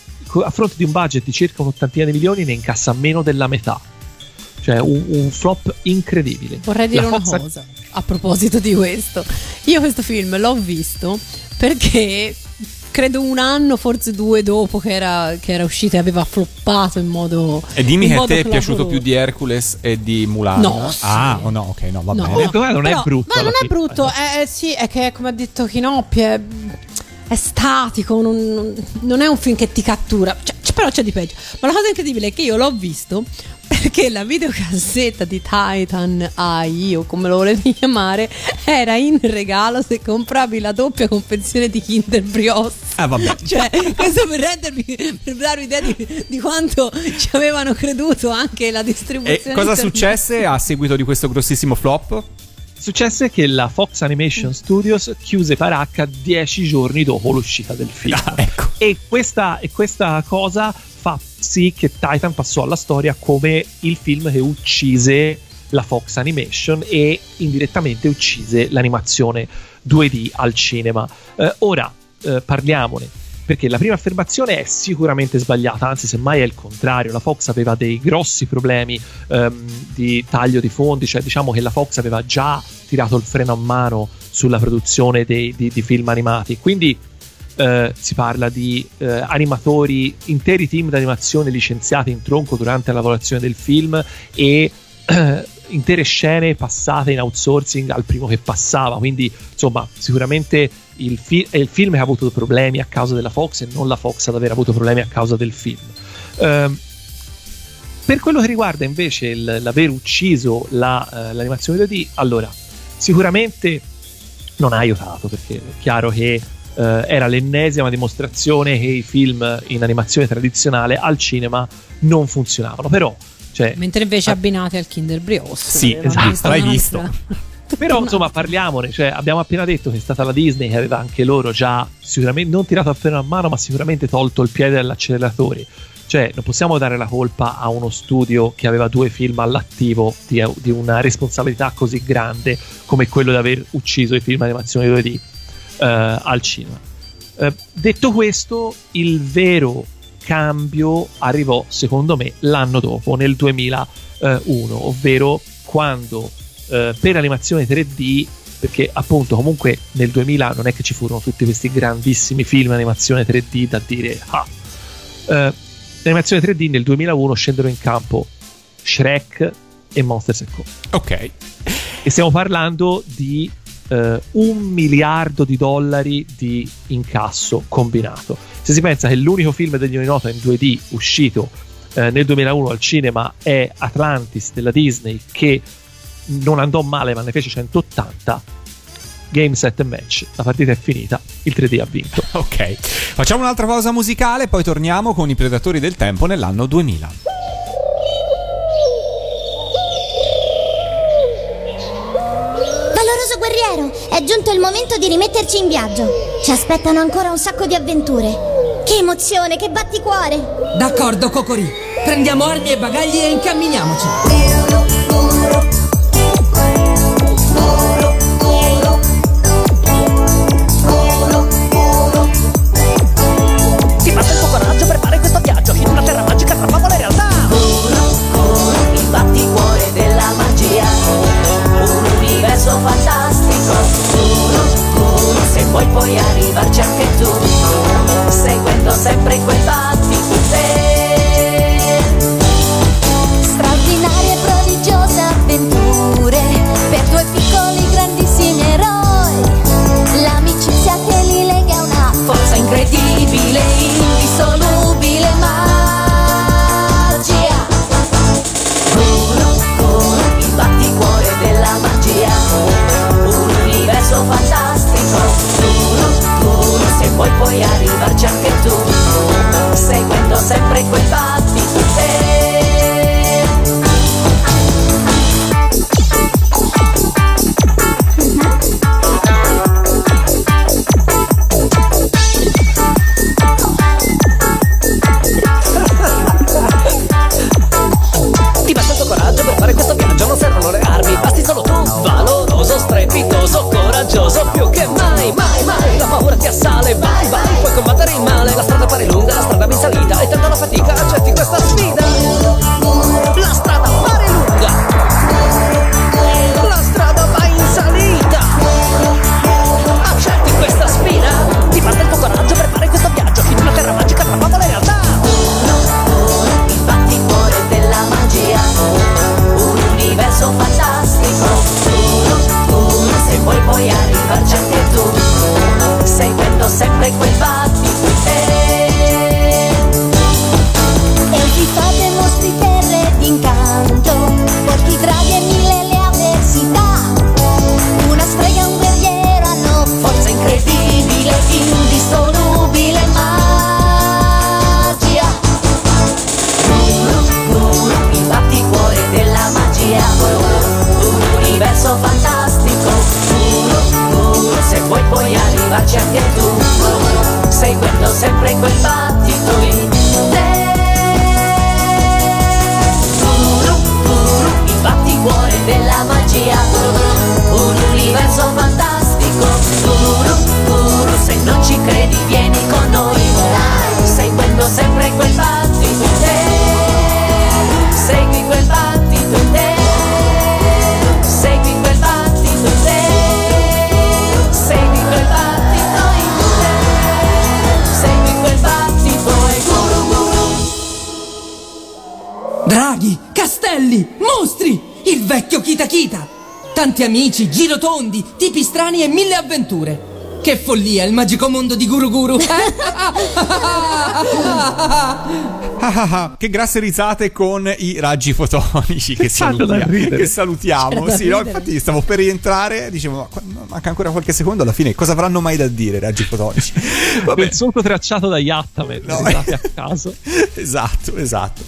a fronte di un budget di circa un'ottantina di milioni ne incassa meno della metà cioè un, un flop incredibile Vorrei dire La una Fox ha- cosa a proposito di questo. Io questo film l'ho visto perché credo un anno, forse due dopo che era, che era uscito e aveva floppato in modo. E dimmi che a te è piaciuto più di Hercules e di Mulan. No, sì. Ah, o no, ok, no, va No, bene. guarda, non è brutto Ma non è brutto, è, è- sì, è che come ha detto Chinoppi è, è statico, non, non- è un film che ti cattura. Cioè, però c'è di peggio. Ma la cosa incredibile è che io l'ho visto perché la videocassetta di Titan AI o come lo volevi chiamare era in regalo se compravi la doppia confezione di Kinder Brioche. Ah, vabbè. Cioè, questo per rendermi per darvi idea di, di quanto ci avevano creduto anche la E distribuzione. cosa internet. successe a seguito di questo grossissimo flop? Successe che la Fox Animation Studios chiuse Paracca dieci giorni dopo l'uscita del film. Ah, ecco. E questa, e questa cosa fa sì che Titan passò alla storia come il film che uccise la Fox Animation e indirettamente uccise l'animazione 2D al cinema. Eh, ora eh, parliamone. Perché la prima affermazione è sicuramente sbagliata, anzi, semmai è il contrario. La Fox aveva dei grossi problemi ehm, di taglio di fondi, cioè diciamo che la Fox aveva già tirato il freno a mano sulla produzione dei- di, di film animati. Quindi eh, si parla di eh, animatori, interi team di animazione licenziati in tronco durante la lavorazione del film e eh, intere scene passate in outsourcing al primo che passava. Quindi, insomma, sicuramente il, fi- è il film che ha avuto problemi a causa della Fox e non la Fox ad aver avuto problemi a causa del film. Ehm, per quello che riguarda invece il- l'aver ucciso la, eh, l'animazione 2D, allora, sicuramente non ha aiutato perché è chiaro che eh, era l'ennesima dimostrazione che i film in animazione tradizionale al cinema non funzionavano. Però, cioè, Mentre invece Ah. abbinati al Kinder Brioche. Sì, esatto, visto l'hai un'altra- però insomma parliamone, cioè, abbiamo appena detto che è stata la Disney che aveva anche loro già sicuramente non tirato a freno a mano, ma sicuramente tolto il piede dall'acceleratore. Cioè, non possiamo dare la colpa a uno studio che aveva due film all'attivo di, di una responsabilità così grande come quello di aver ucciso i film animazione 2D eh, al cinema. Eh, detto questo, il vero cambio arrivò, secondo me, l'anno dopo, nel 2001, ovvero quando eh, per animazione 3D, perché appunto comunque nel 2000 non è che ci furono tutti questi grandissimi film animazione 3D da dire ah. Eh, l'animazione 3D nel 2001 scendero in campo Shrek e Monsters Co. Ok. E stiamo parlando di eh, un miliardo di dollari di incasso combinato. Se si pensa che l'unico film degli anni nota in 2D uscito eh, nel 2001 al cinema è Atlantis della Disney, che non andò male ma ne fece 180. Game set match, la partita è finita, il 3D ha vinto. Ok. Facciamo un'altra pausa musicale, poi torniamo con i Predatori del Tempo nell'anno 2000. Valoroso guerriero, è giunto il momento di rimetterci in viaggio. Ci aspettano ancora un sacco di avventure. Che emozione, che batticuore! D'accordo, Cocori. Prendiamo armi e bagagli e incamminiamoci. Vuoi puoi arrivarci anche tu. Seguendo sempre quel battito arrivarci anche amici, girotondi, tipi strani e mille avventure! Che follia il magico mondo di Guru Guru! Ah, ah, ah, che grasse risate con i raggi fotonici che, ridere. che salutiamo. Sì, no, infatti stavo per rientrare, dicevo, manca ancora qualche secondo alla fine, cosa avranno mai da dire i raggi fotonici? Vabbè, Il solco tracciato da Yattaman, No. a caso. esatto, esatto.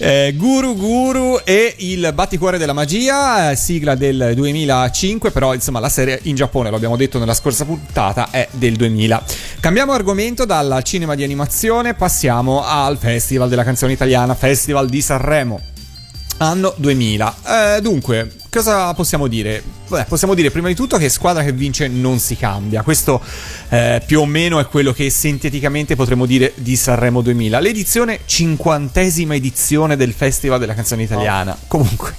Eh, Guru Guru e il batticuore della magia, eh, sigla del 2005, però insomma la serie in Giappone, lo abbiamo detto nella scorsa puntata, è del 2000. Cambiamo argomento dal cinema di animazione, passiamo al Festival della canzone italiana, Festival di Sanremo. Anno 2000. Eh, dunque, cosa possiamo dire? Beh, possiamo dire prima di tutto che squadra che vince non si cambia. Questo eh, più o meno è quello che sinteticamente potremmo dire di Sanremo 2000. L'edizione, cinquantesima edizione del Festival della canzone italiana. Comunque,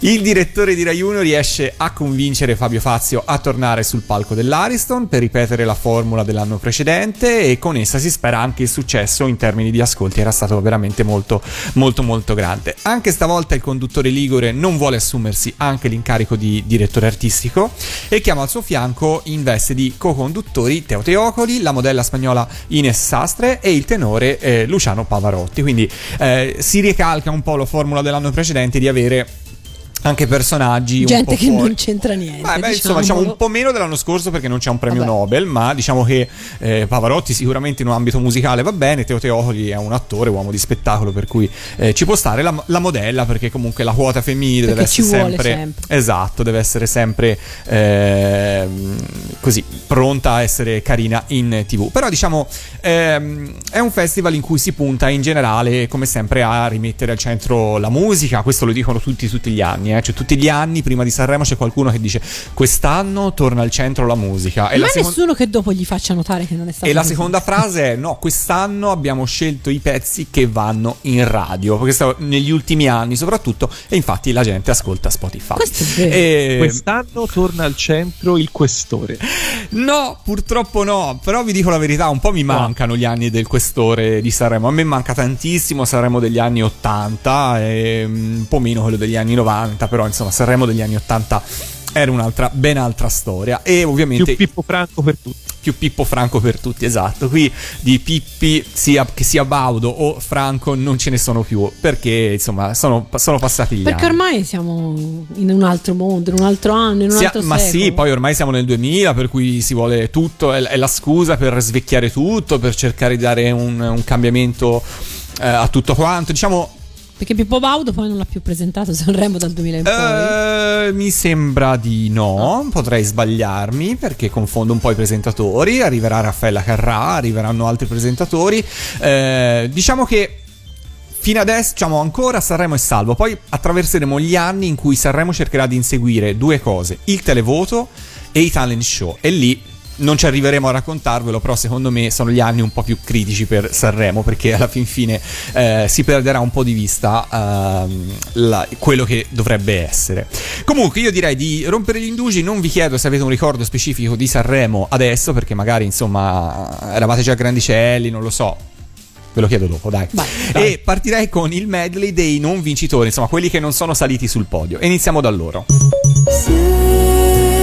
il direttore di Rai 1 riesce a convincere Fabio Fazio a tornare sul palco dell'Ariston per ripetere la formula dell'anno precedente e con essa si spera anche il successo in termini di ascolti. Era stato veramente molto, molto, molto grande. Anche stavolta il conduttore Ligure non vuole assumersi anche l'incarico di direttore artistico e chiama al suo fianco in veste di co-conduttori Teo Teocoli, la modella spagnola Ines Sastre e il tenore eh, Luciano Pavarotti. Quindi eh, si ricalca un po' la formula dell'anno precedente di avere anche personaggi Gente che fuori. non c'entra niente. Eh, beh, insomma, diciamo un po' meno dell'anno scorso perché non c'è un premio Vabbè. Nobel, ma diciamo che eh, Pavarotti sicuramente in un ambito musicale va bene, Teo Teocoli è un attore, uomo di spettacolo, per cui eh, ci può stare la, la modella perché comunque la quota femminile Perché deve essere sempre, sempre. esatto, deve essere sempre ehm, così pronta a essere carina in tv. Però diciamo ehm, è un festival in cui si punta in generale come sempre a rimettere al centro la musica, questo lo dicono tutti tutti gli anni, eh. cioè tutti gli anni prima di Sanremo c'è qualcuno che dice quest'anno torna al centro la musica. E Ma la, secon- nessuno che dopo gli faccia notare che non è stato e la seconda frase è no, quest'anno abbiamo scelto i pezzi che vanno in radio, questo negli ultimi anni soprattutto, e infatti la gente ascolta Spotify. Questo è vero. E- Quest'anno torna al centro il questore. No, purtroppo no, però vi dico la verità, un po' mi mancano gli anni del questore di Sanremo, a me manca tantissimo Sanremo degli anni 80 e mm, un po' meno quello degli anni 90, però insomma Sanremo degli anni 80 era un'altra, ben altra storia e ovviamente Più Pippo Franco per tutti. più Pippo Franco per tutti, esatto. Qui di Pippi, sia, che sia Baudo o Franco, non ce ne sono più perché insomma sono, sono passati gli Perché anni. ormai siamo in un altro mondo, in un altro anno, in un Sia- altro ma secolo. sì, poi ormai siamo nel 2000, per cui si vuole tutto, è, è la scusa per svecchiare tutto, per cercare di dare un, un cambiamento eh, a tutto quanto. Diciamo, Perché Pippo Baudo poi non l'ha più presentato Sanremo dal 2000 in poi. eh, mi sembra di no, potrei sbagliarmi perché confondo un po' i presentatori, arriverà Raffaella Carrà, arriveranno altri presentatori. Eh, diciamo che fino adesso, diciamo ancora Sanremo è salvo, poi attraverseremo gli anni in cui Sanremo cercherà di inseguire due cose, il televoto e i talent show. E lì non ci arriveremo a raccontarvelo, però secondo me sono gli anni un po' più critici per Sanremo perché alla fin fine eh, si perderà un po' di vista ehm, la- quello che dovrebbe essere. Comunque io direi di rompere gli indugi, non vi chiedo se avete un ricordo specifico di Sanremo adesso perché magari insomma eravate già grandicelli, non lo so. Ve lo chiedo dopo, dai. Vai. E partirei con il medley dei non vincitori, insomma, quelli che non sono saliti sul podio. E iniziamo da loro. sai,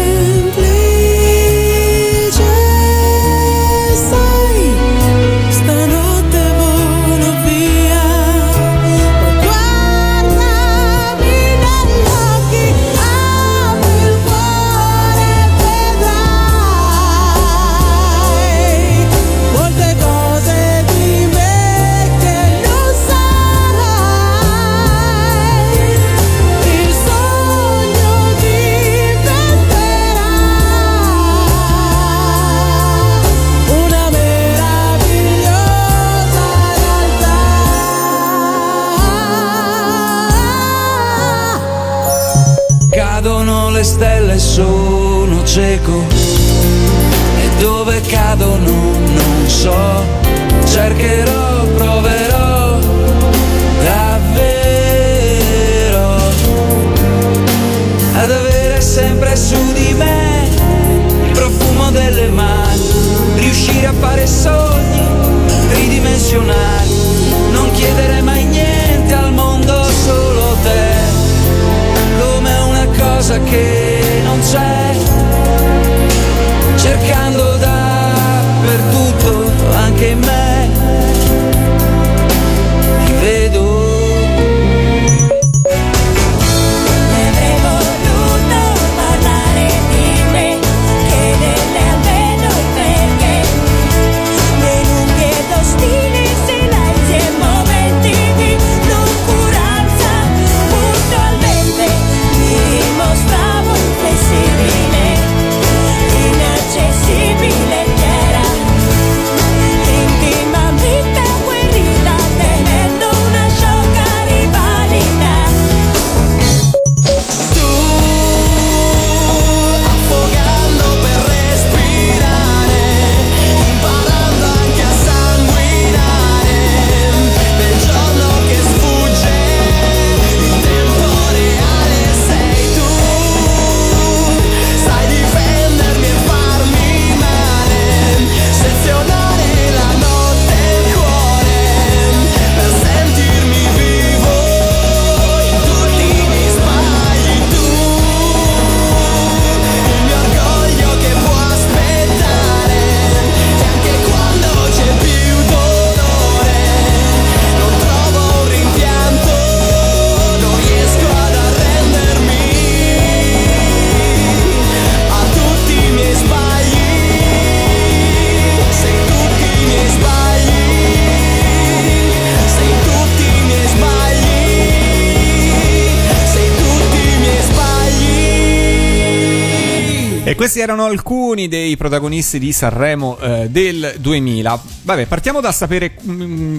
alcuni dei protagonisti di Sanremo eh, del 2000. Vabbè, partiamo da sapere mm,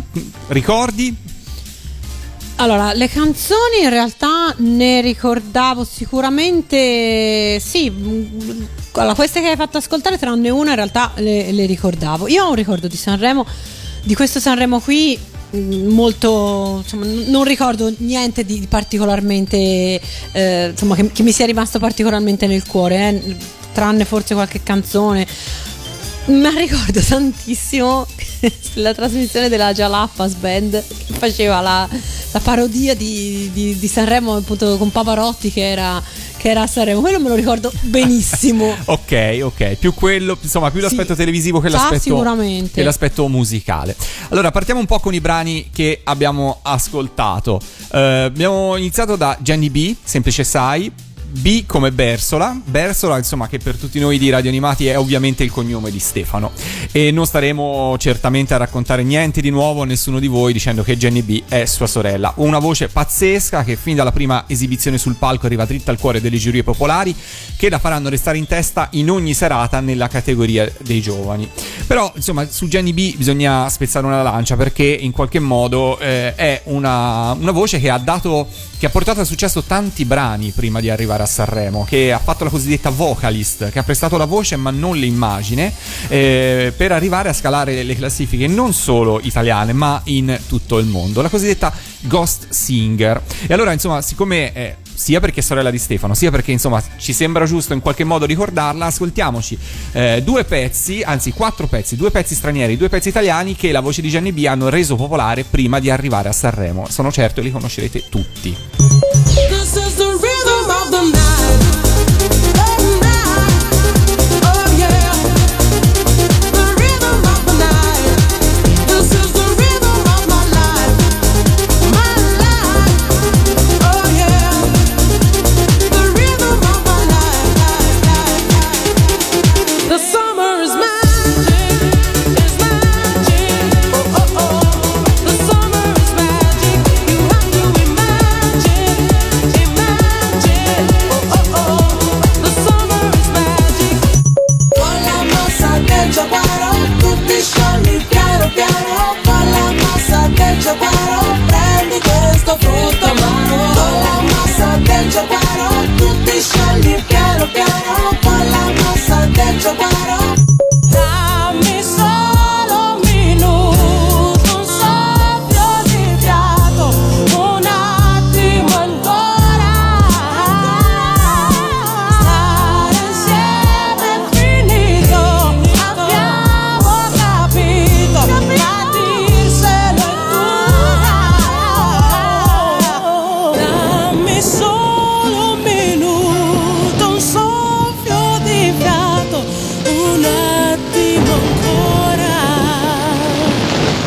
ricordi. Allora, le canzoni in realtà ne ricordavo sicuramente. Sì, mh, allora, queste che hai fatto ascoltare, tranne una, in realtà le, le ricordavo. Io ho un ricordo di Sanremo, di questo Sanremo qui. mh, Molto insomma, non ricordo niente di particolarmente eh, insomma che, che mi sia rimasto particolarmente nel cuore eh, tranne forse qualche canzone ma ricordo tantissimo la trasmissione della Jalapas Band che faceva la, la parodia di, di- di Sanremo appunto con Pavarotti che era, che era a Sanremo. Quello me lo ricordo benissimo. Ok, ok, più quello, insomma, più l'aspetto Sì. televisivo che l'aspetto, che l'aspetto musicale. Allora, partiamo un po' con i brani che abbiamo ascoltato. Eh, abbiamo iniziato da Jenny B, Semplice Sai. B come Bersola, Bersola insomma che per tutti noi di Radio Animati è ovviamente il cognome di Stefano e non staremo certamente a raccontare niente di nuovo a nessuno di voi dicendo che Jenny B è sua sorella. Una voce pazzesca che fin dalla prima esibizione sul palco arriva dritta al cuore delle giurie popolari che la faranno restare in testa in ogni serata nella categoria dei giovani. Però insomma su Jenny B bisogna spezzare una lancia perché in qualche modo eh, è una, una voce che ha dato che ha portato a successo tanti brani prima di arrivare a Sanremo, che ha fatto la cosiddetta vocalist, che ha prestato la voce ma non l'immagine, eh, per arrivare a scalare le classifiche non solo italiane ma in tutto il mondo, la cosiddetta Ghost Singer. E allora insomma, siccome... eh, sia perché è sorella di Stefano, sia perché insomma ci sembra giusto in qualche modo ricordarla, ascoltiamoci eh, due pezzi, anzi quattro pezzi, due pezzi stranieri, due pezzi italiani che la voce di Gianni B hanno reso popolare prima di arrivare a Sanremo. Sono certo li conoscerete tutti. This is the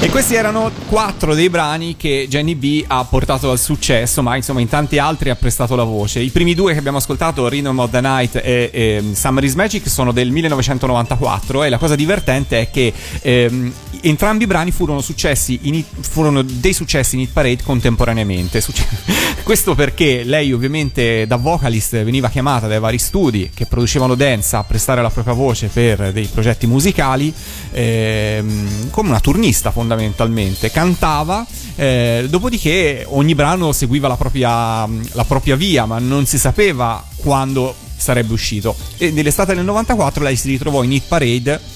E questi erano quattro dei brani che Jenny B ha portato al successo, ma insomma in tanti altri ha prestato la voce. I primi due che abbiamo ascoltato, Rhythm of the Night e, e Summer is Magic, sono del 1994 e la cosa divertente è che ehm, entrambi i brani furono, in furono dei successi in hit parade contemporaneamente. Questo perché lei ovviamente da vocalist veniva chiamata dai vari studi che producevano dance a prestare la propria voce per dei progetti musicali ehm, come una turnista fondamentalmente cantava eh, dopodiché ogni brano seguiva la propria, la propria via ma non si sapeva quando sarebbe uscito e nell'estate del 94 lei si ritrovò in hit parade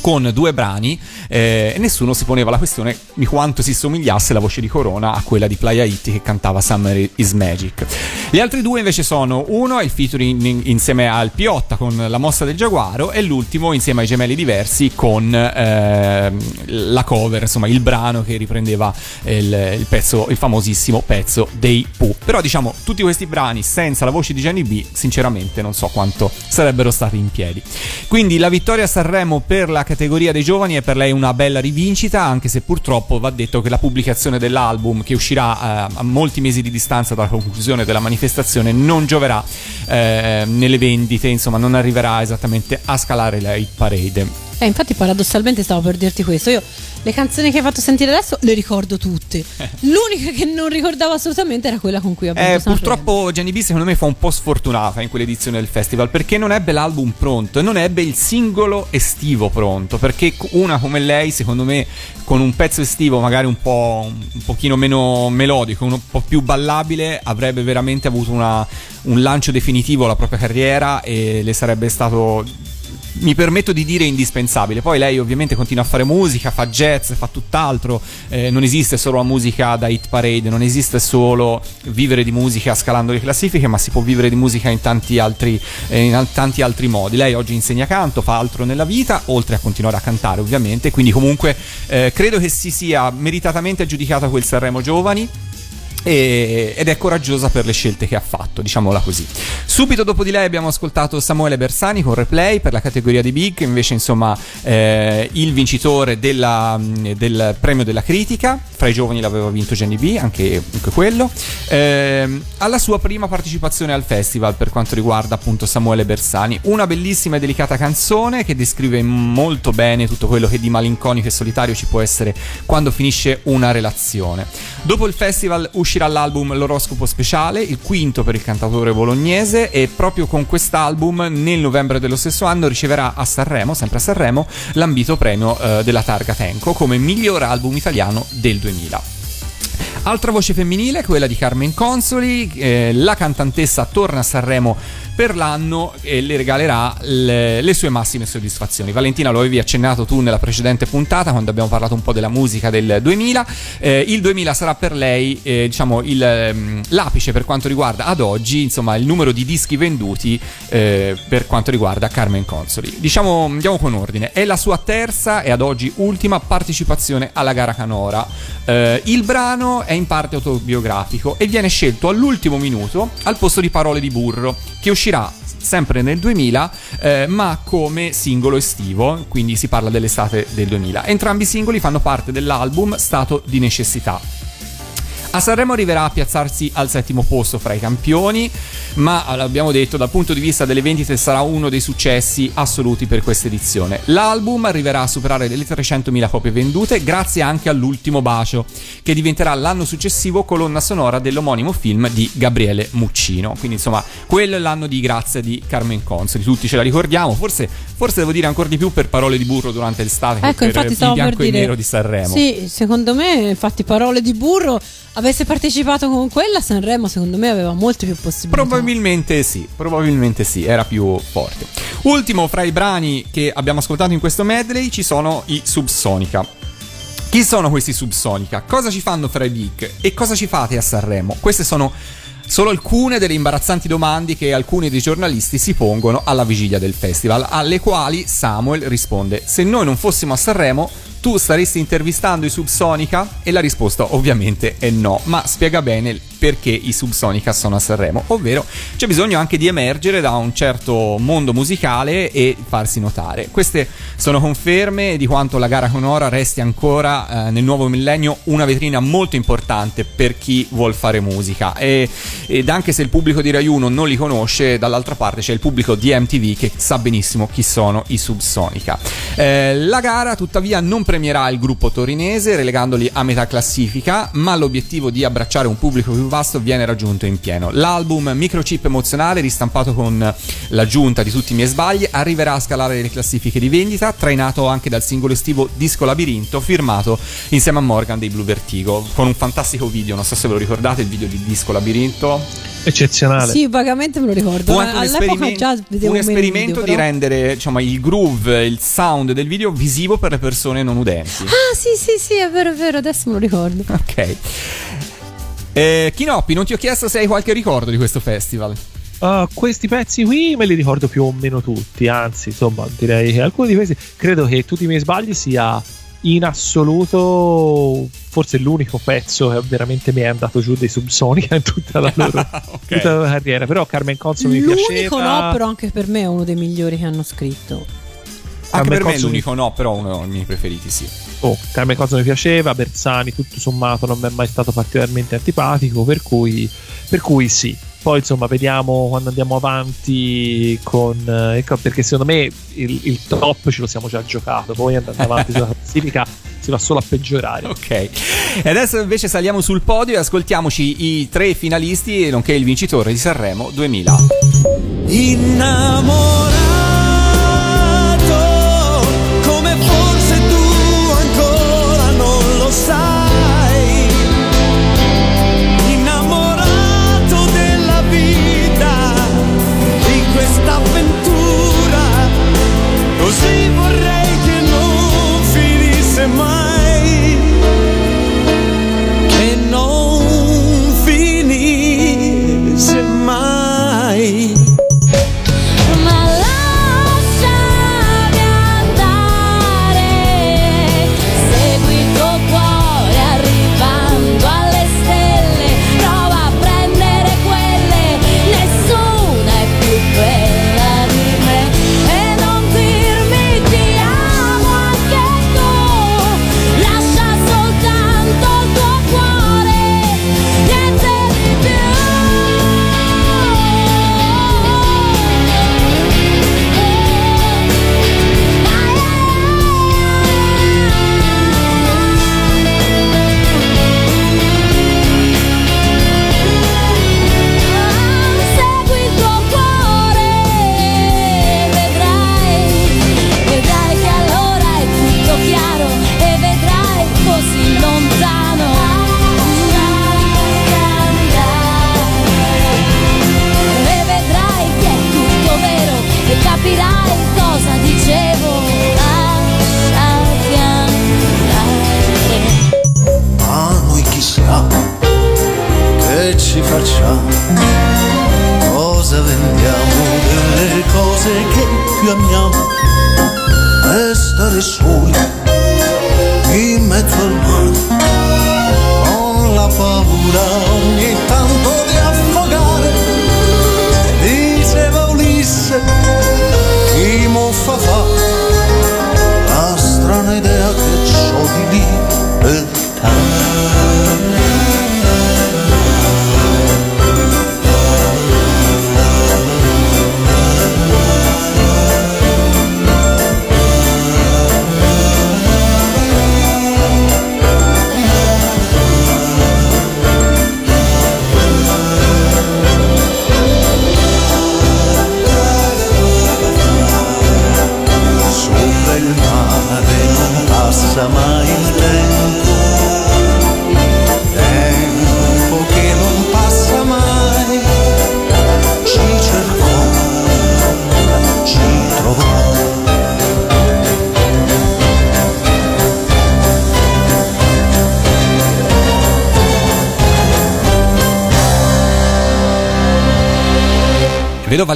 con due brani eh, e nessuno si poneva la questione di quanto si somigliasse la voce di Corona a quella di Playa Itti che cantava Summer is Magic. Gli altri due invece sono uno è il featuring in- insieme al Piotta con la mossa del Giaguaro e l'ultimo insieme ai gemelli diversi con ehm, la cover, insomma il brano che riprendeva il, il pezzo, il famosissimo pezzo dei Pooh. Però diciamo tutti questi brani senza la voce di Jenny B sinceramente non so quanto sarebbero stati in piedi. Quindi la vittoria a Sanremo per la categoria dei giovani è per lei una bella rivincita, anche se purtroppo va detto che la pubblicazione dell'album, che uscirà eh, a molti mesi di distanza dalla conclusione della manifestazione, non gioverà eh, nelle vendite, insomma, non arriverà esattamente a scalare la hit parade. Eh, infatti paradossalmente stavo per dirti questo. Io le canzoni che hai fatto sentire adesso le ricordo tutte. L'unica che non ricordavo assolutamente era quella con cui ho vinto Eh, purtroppo Gianni B secondo me fa un po' sfortunata in quell'edizione del festival perché non ebbe l'album pronto e non ebbe il singolo estivo pronto perché una come lei secondo me con un pezzo estivo magari un po' un pochino meno melodico, un po' più ballabile avrebbe veramente avuto una- un lancio definitivo alla propria carriera e le sarebbe stato mi permetto di dire indispensabile. Poi lei ovviamente continua a fare musica, fa jazz, fa tutt'altro. Eh, non esiste solo la musica da hit parade, non esiste solo vivere di musica scalando le classifiche, ma si può vivere di musica in tanti altri, eh, in tanti altri modi. Lei oggi insegna canto, fa altro nella vita, oltre a continuare a cantare ovviamente. Quindi comunque eh, credo che si sia meritatamente aggiudicata quel Sanremo Giovani e- ed è coraggiosa per le scelte che ha fatto, diciamola così. Subito dopo di lei abbiamo ascoltato Samuele Bersani con Replay per la categoria di Big, invece insomma eh, il vincitore della- del premio della critica, fra i giovani l'aveva vinto Jenny B, anche, anche quello, Ehm, alla sua prima partecipazione al festival per quanto riguarda appunto Samuele Bersani, una bellissima e delicata canzone che descrive molto bene tutto quello che di malinconico e solitario ci può essere quando finisce una relazione. Dopo il festival uscirà l'album L'oroscopo speciale, il quinto per il cantautore bolognese e proprio con quest'album nel novembre dello stesso anno riceverà a Sanremo, sempre a Sanremo, l'ambito premio eh, della Targa Tenco come miglior album italiano del 2000. Altra voce femminile, quella di Carmen Consoli, eh, la cantantessa torna a Sanremo per l'anno e le regalerà le, le sue massime soddisfazioni. Valentina, lo avevi accennato tu nella precedente puntata quando abbiamo parlato un po' della musica del 2000. Eh, il 2000 sarà per lei, eh, diciamo, il, ehm, l'apice per quanto riguarda ad oggi, insomma, il numero di dischi venduti eh, per quanto riguarda Carmen Consoli. Diciamo, andiamo con ordine. È la sua terza e ad oggi ultima partecipazione alla gara canora. Eh, il brano è in parte autobiografico e viene scelto all'ultimo minuto al posto di Parole di burro, che uscirà sempre nel 2000, eh, ma come singolo estivo, quindi si parla dell'estate del 2000. Entrambi i singoli fanno parte dell'album Stato di necessità. A Sanremo arriverà a piazzarsi al settimo posto fra i campioni, ma l'abbiamo detto dal punto di vista delle vendite sarà uno dei successi assoluti per questa edizione. L'album arriverà a superare le 300.000 copie vendute grazie anche all'ultimo bacio, che diventerà l'anno successivo colonna sonora dell'omonimo film di Gabriele Muccino. Quindi insomma, quello è l'anno di grazia di Carmen Consoli, tutti ce la ricordiamo, forse, forse devo dire ancora di più per parole di burro durante l'estate Ecco, per infatti il stavo per bianco e dire nero di Sanremo. Sì, secondo me, infatti, parole di burro. Avesse partecipato con quella, Sanremo, secondo me, aveva molte più possibilità. Probabilmente sì, probabilmente sì, era più forte. Ultimo fra i brani che abbiamo ascoltato in questo medley ci sono i Subsonica. Chi sono questi Subsonica? Cosa ci fanno fra i big? E cosa ci fate a Sanremo? Queste sono solo alcune delle imbarazzanti domande che alcuni dei giornalisti si pongono alla vigilia del festival, alle quali Samuel risponde: Se noi non fossimo a Sanremo, tu staresti intervistando i Subsonica? E la risposta ovviamente è no, ma spiega bene perché i Subsonica sono a Sanremo, ovvero c'è bisogno anche di emergere da un certo mondo musicale e farsi notare. Queste sono conferme di quanto la gara con Ora resti ancora eh, nel nuovo millennio una vetrina molto importante per chi vuol fare musica e, ed anche se il pubblico di Rai 1 non li conosce, dall'altra parte c'è il pubblico di MTV che sa benissimo chi sono i Subsonica. Eh, la gara tuttavia non premierà il gruppo torinese relegandoli a metà classifica, ma l'obiettivo di abbracciare un pubblico più vasto viene raggiunto in pieno. L'album Microchip emozionale, ristampato con l'aggiunta di tutti i miei sbagli, arriverà a scalare le classifiche di vendita, trainato anche dal singolo estivo Disco Labirinto, firmato insieme a Morgan dei Blue Vertigo, con un fantastico video, non so se ve lo ricordate, il video di Disco Labirinto. Eccezionale. Sì, vagamente me lo ricordo. Fu ma anche un, All'epoca esperimento- già vedevo un esperimento video, di rendere diciamo, il groove, il sound del video visivo per le persone non udenti. Ah, sì, sì, sì, è vero, è vero, adesso me lo ricordo. Ok. Eh, Kinoppi, non ti ho chiesto se hai qualche ricordo di questo festival. Uh, questi pezzi qui me li ricordo più o meno tutti, anzi, insomma, direi che alcuni di questi credo che tutti i miei sbagli sia in assoluto forse l'unico pezzo che veramente mi è andato giù dei Subsonica in tutta la loro, tutta la loro carriera. Però Carmen Console mi L'unico piaceva. no, però anche per me è uno dei migliori che hanno scritto. Anche per me è l'unico no, però uno dei miei preferiti, sì. Oh, Carmen Console mi piaceva, Bersani tutto sommato non mi è mai stato particolarmente antipatico, per cui, per cui sì. Poi insomma vediamo quando andiamo avanti con... eh, ecco, perché secondo me il, il top ce lo siamo già giocato, poi andando avanti sulla classifica si va solo a peggiorare. Ok, e adesso invece saliamo sul podio e ascoltiamoci i tre finalisti, nonché il vincitore di Sanremo 2000. Innamorato, come più amiamo? E stare soli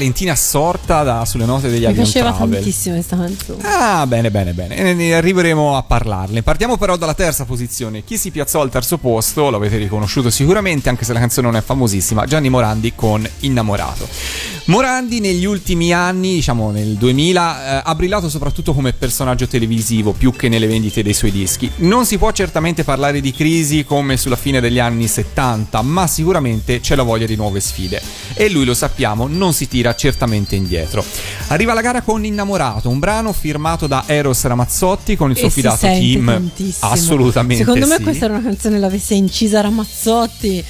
Valentina assorta da- sulle note degli Mi Avion piaceva Travel. tantissimo questa canzone. Ah, bene, bene, bene. E ne arriveremo a parlarne. Partiamo però dalla terza posizione. Chi si piazzò al terzo posto, l'avete riconosciuto sicuramente, anche se la canzone non è famosissima, Gianni Morandi con Innamorato. Morandi negli ultimi anni, diciamo nel 2000, eh, ha brillato soprattutto come personaggio televisivo, più che nelle vendite dei suoi dischi. Non si può certamente parlare di crisi come sulla fine degli anni 70, ma sicuramente c'è la voglia di nuove sfide. E lui, lo sappiamo, non si tira certamente indietro. Arriva la gara con Innamorato, un brano firmato da Eros Ramazzotti con il suo E fidato team. tantissimo. Assolutamente. Secondo me sì. questa era una canzone l'avesse incisa Ramazzotti.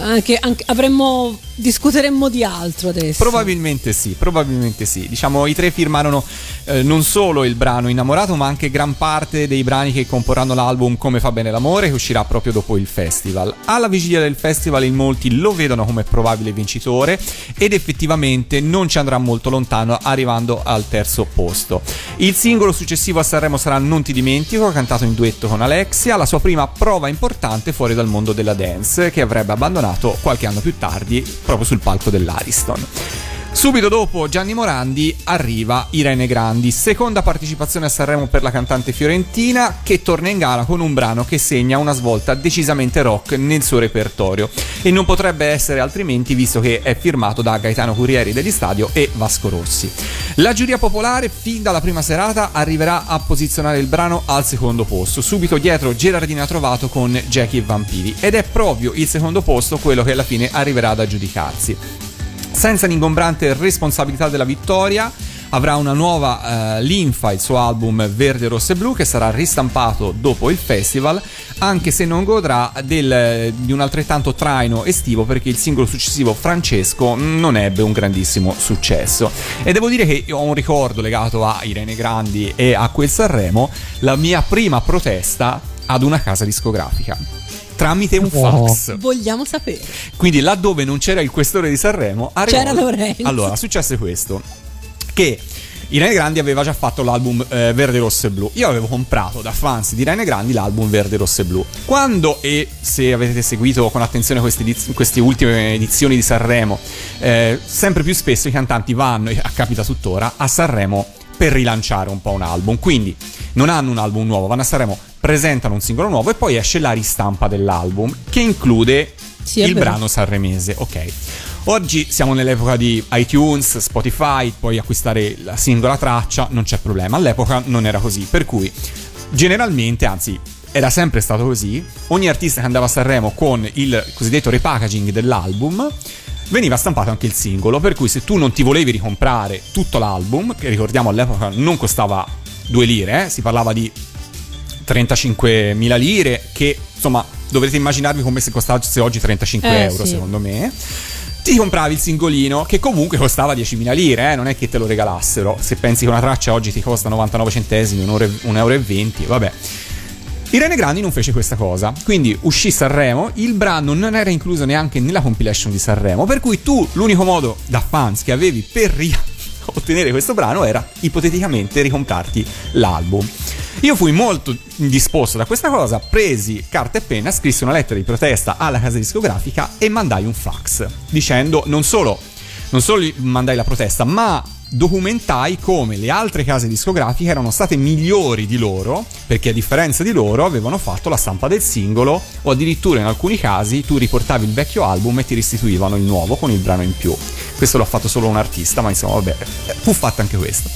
Anche, anche- avremmo discuteremmo di altro adesso. Probabilmente sì, probabilmente sì. Diciamo, i tre firmarono eh, non solo il brano Innamorato, ma anche gran parte dei brani che comporranno l'album Come fa bene l'amore, che uscirà proprio dopo il festival. Alla vigilia del festival in molti lo vedono come probabile vincitore ed effettivamente non ci andrà molto lontano arrivando al terzo posto. Il singolo successivo a Sanremo sarà Non ti dimentico, cantato in duetto con Alexia, la sua prima prova importante fuori dal mondo della dance, che avrebbe abbandonato qualche anno più tardi proprio sul palco dell'Ariston. Subito dopo Gianni Morandi arriva Irene Grandi, seconda partecipazione a Sanremo per la cantante fiorentina che torna in gara con un brano che segna una svolta decisamente rock nel suo repertorio. E non potrebbe essere altrimenti visto che è firmato da Gaetano Curieri degli Stadio e Vasco Rossi. La giuria popolare fin dalla prima serata arriverà a posizionare il brano al secondo posto, subito dietro Gerardina Trovato con Jackie e Vampiri. Ed è proprio il secondo posto quello che alla fine arriverà ad aggiudicarsi senza l'ingombrante responsabilità della vittoria, avrà una nuova eh, linfa, il suo album Verde, Rosso e Blu, che sarà ristampato dopo il festival, anche se non godrà del- di un altrettanto traino estivo perché il singolo successivo Francesco non ebbe un grandissimo successo. E devo dire che ho un ricordo legato a Irene Grandi e a quel Sanremo, la mia prima protesta ad una casa discografica. Tramite un Oh. fax. Vogliamo sapere. Quindi laddove non c'era il questore di Sanremo, arrivò- C'era Lorenzo. Allora, successe questo: che Irene Grandi aveva già fatto l'album eh, Verde, Rosso e Blu. Io avevo comprato da fans di Irene Grandi l'album Verde, Rosso e Blu. Quando, e se avete seguito con attenzione queste, ediz- queste ultime edizioni di Sanremo, eh, sempre più spesso i cantanti vanno, e capita tuttora, a Sanremo per rilanciare un po' un album. Quindi non hanno un album nuovo, vanno a Sanremo, presentano un singolo nuovo e poi esce la ristampa dell'album che include Sì, il vero. brano sanremese. Ok. Oggi siamo nell'epoca di iTunes, Spotify, puoi acquistare la singola traccia, non c'è problema. All'epoca non era così, per cui generalmente, anzi era sempre stato così, ogni artista che andava a Sanremo con il cosiddetto repackaging dell'album veniva stampato anche il singolo, per cui se tu non ti volevi ricomprare tutto l'album, che ricordiamo all'epoca non costava 2 lire, eh, si parlava di 35.000 lire, che insomma dovrete immaginarvi come se costasse oggi 35 Eh, euro sì. secondo me. Ti compravi il singolino che comunque costava 10.000 lire, eh, non è che te lo regalassero. Se pensi che una traccia oggi ti costa 99 centesimi, 1 euro, 1 euro e 20, vabbè. Irene Grandi non fece questa cosa, quindi uscì Sanremo, il brano non era incluso neanche nella compilation di Sanremo, per cui tu l'unico modo da fans che avevi per ri- ottenere questo brano era ipoteticamente ricomprarti l'album. Io fui molto indisposto da questa cosa, presi carta e penna, scrissi una lettera di protesta alla casa discografica e mandai un fax dicendo non solo non solo mandai la protesta, ma documentai come le altre case discografiche erano state migliori di loro, perché a differenza di loro avevano fatto la stampa del singolo o addirittura in alcuni casi tu riportavi il vecchio album e ti restituivano il nuovo con il brano in più. Questo l'ha fatto solo un artista, ma insomma, vabbè, fu fatta anche questo.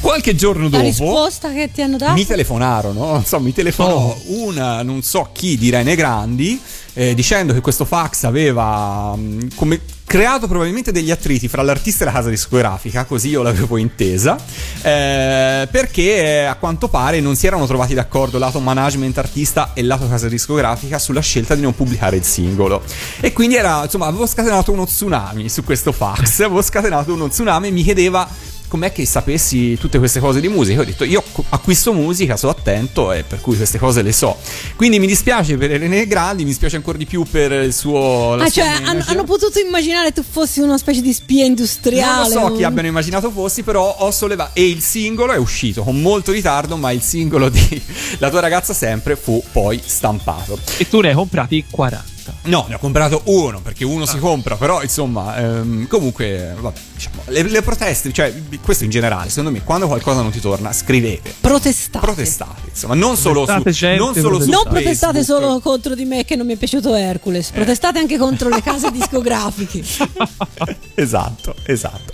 Qualche giorno La dopo risposta che ti hanno dato? mi telefonarono, so, mi telefonò una, non so chi di Rene Grandi, eh, dicendo che questo fax aveva mh, come creato probabilmente degli attriti fra l'artista e la casa discografica, così io l'avevo intesa, eh, perché eh, a quanto pare non si erano trovati d'accordo lato management artista e lato casa discografica sulla scelta di non pubblicare il singolo. E quindi era, insomma, avevo scatenato uno tsunami su questo fax, avevo scatenato uno tsunami e mi chiedeva com'è che sapessi tutte queste cose di musica? Ho detto, io acquisto musica, sono attento e per cui queste cose le so. Quindi mi dispiace per René Grandi, mi dispiace ancora di più per il suo... Ah, cioè hanno, hanno potuto immaginare tu fossi una specie di spia industriale. Non lo so chi abbiano immaginato fossi, però ho sollevato. E il singolo è uscito con molto ritardo, ma il singolo di La tua ragazza sempre fu poi stampato. E tu ne hai comprati 40. No, ne ho comprato uno perché uno si compra, però insomma, ehm, comunque, vabbè, diciamo, le, le proteste, cioè questo in generale, secondo me, quando qualcosa non ti torna, scrivete. Protestate. Protestate, insomma, non solo su, Protestate, gente, non solo su Non protestate. protestate solo contro di me che non mi è piaciuto Hercules, protestate anche contro le case discografiche. esatto, esatto.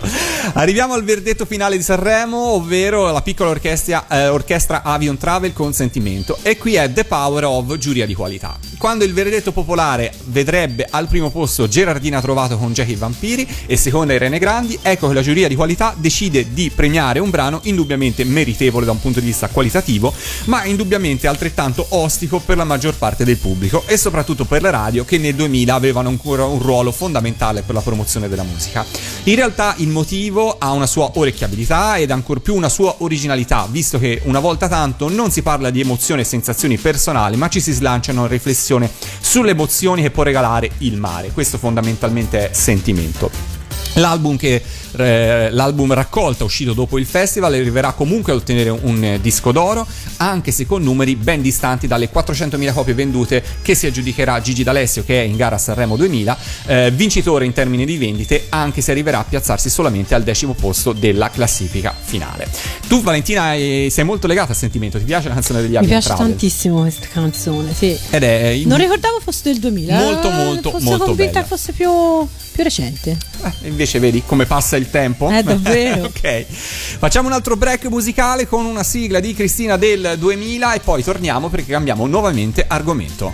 Arriviamo al verdetto finale di Sanremo, ovvero la piccola orchestra, eh, orchestra Avion Travel con sentimento. E qui è The Power of giuria di qualità. Quando il verdetto popolare vedrebbe al primo posto Gerardina Trovato con Jackie Vampiri e seconda Irene Grandi, ecco che la giuria di qualità decide di premiare un brano indubbiamente meritevole da un punto di vista qualitativo, ma indubbiamente altrettanto ostico per la maggior parte del pubblico e soprattutto per le radio che nel 2000 avevano ancora un ruolo fondamentale per la promozione della musica. In realtà il motivo ha una sua orecchiabilità ed ancor più una sua originalità, visto che una volta tanto non si parla di emozioni e sensazioni personali, ma ci si slancia in riflessione sulle emozioni che può regalare il mare. Questo fondamentalmente è sentimento. L'album, che, eh, l'album raccolta uscito dopo il festival arriverà comunque a ottenere un eh, disco d'oro, anche se con numeri ben distanti dalle 400.000 copie vendute che si aggiudicherà Gigi D'Alessio, che è in gara a Sanremo 2000, eh, vincitore in termini di vendite, anche se arriverà a piazzarsi solamente al decimo posto della classifica finale. Tu, Valentina, eh, sei molto legata al sentimento, ti piace la canzone degli Mi Avion piace Travel? tantissimo questa canzone, sì. Ed è in- Non ricordavo fosse del 2000. Molto, eh, molto, fosse molto convinta bella. che fosse più, più recente. Eh, invece vedi come passa il tempo? Eh, davvero. ok. Facciamo un altro break musicale con una sigla di Cristina del 2000 e poi torniamo perché cambiamo nuovamente argomento.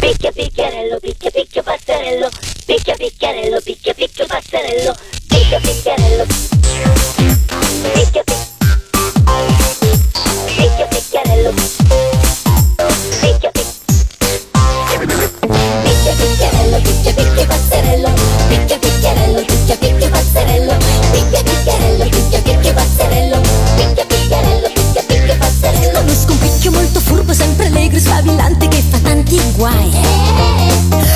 Picchia picchiarello, picchia picchia passerello, picchia picchiarello, picchia picchia passerello, picchia picchiarello. Picchia picchiarello. Picchia picchiarello. sfavillante che fa tanti guai.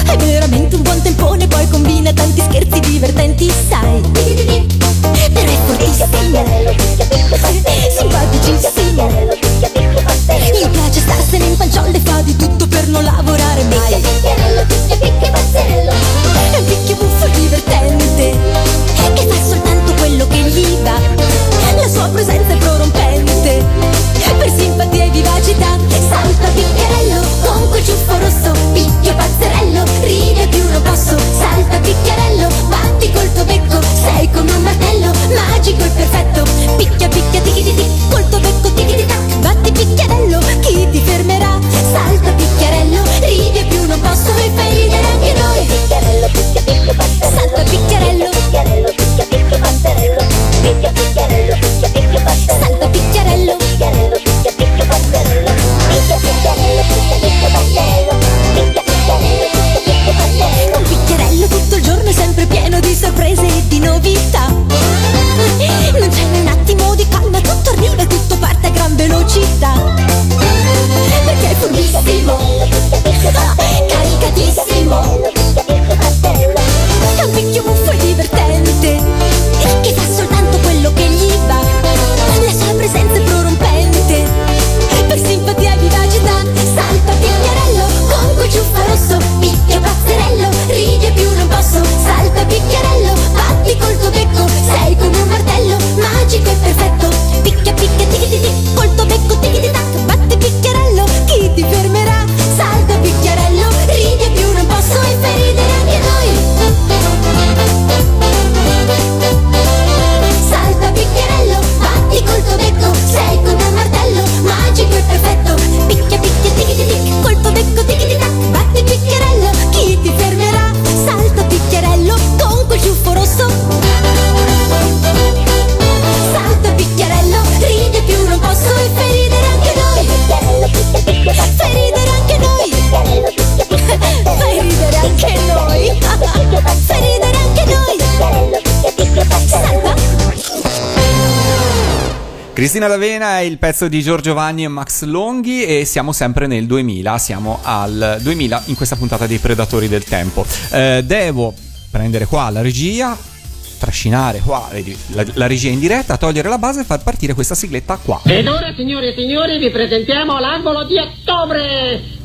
È veramente un buon tempone, poi combina tanti scherzi divertenti, sai. Però è fortissimo. Simpaticissimo. Mi piace starsene in panciolle, fa di tutto per non lavorare. Cristina D'Avena è il pezzo di Giorgio Vanni e Max Longhi e siamo sempre nel 2000, siamo al 2000 in questa puntata dei Predatori del Tempo. Eh, devo prendere qua la regia, trascinare qua la, la regia in diretta, togliere la base e far partire questa sigletta qua. Ed ora, signore e signori, vi presentiamo l'angolo di ottobre!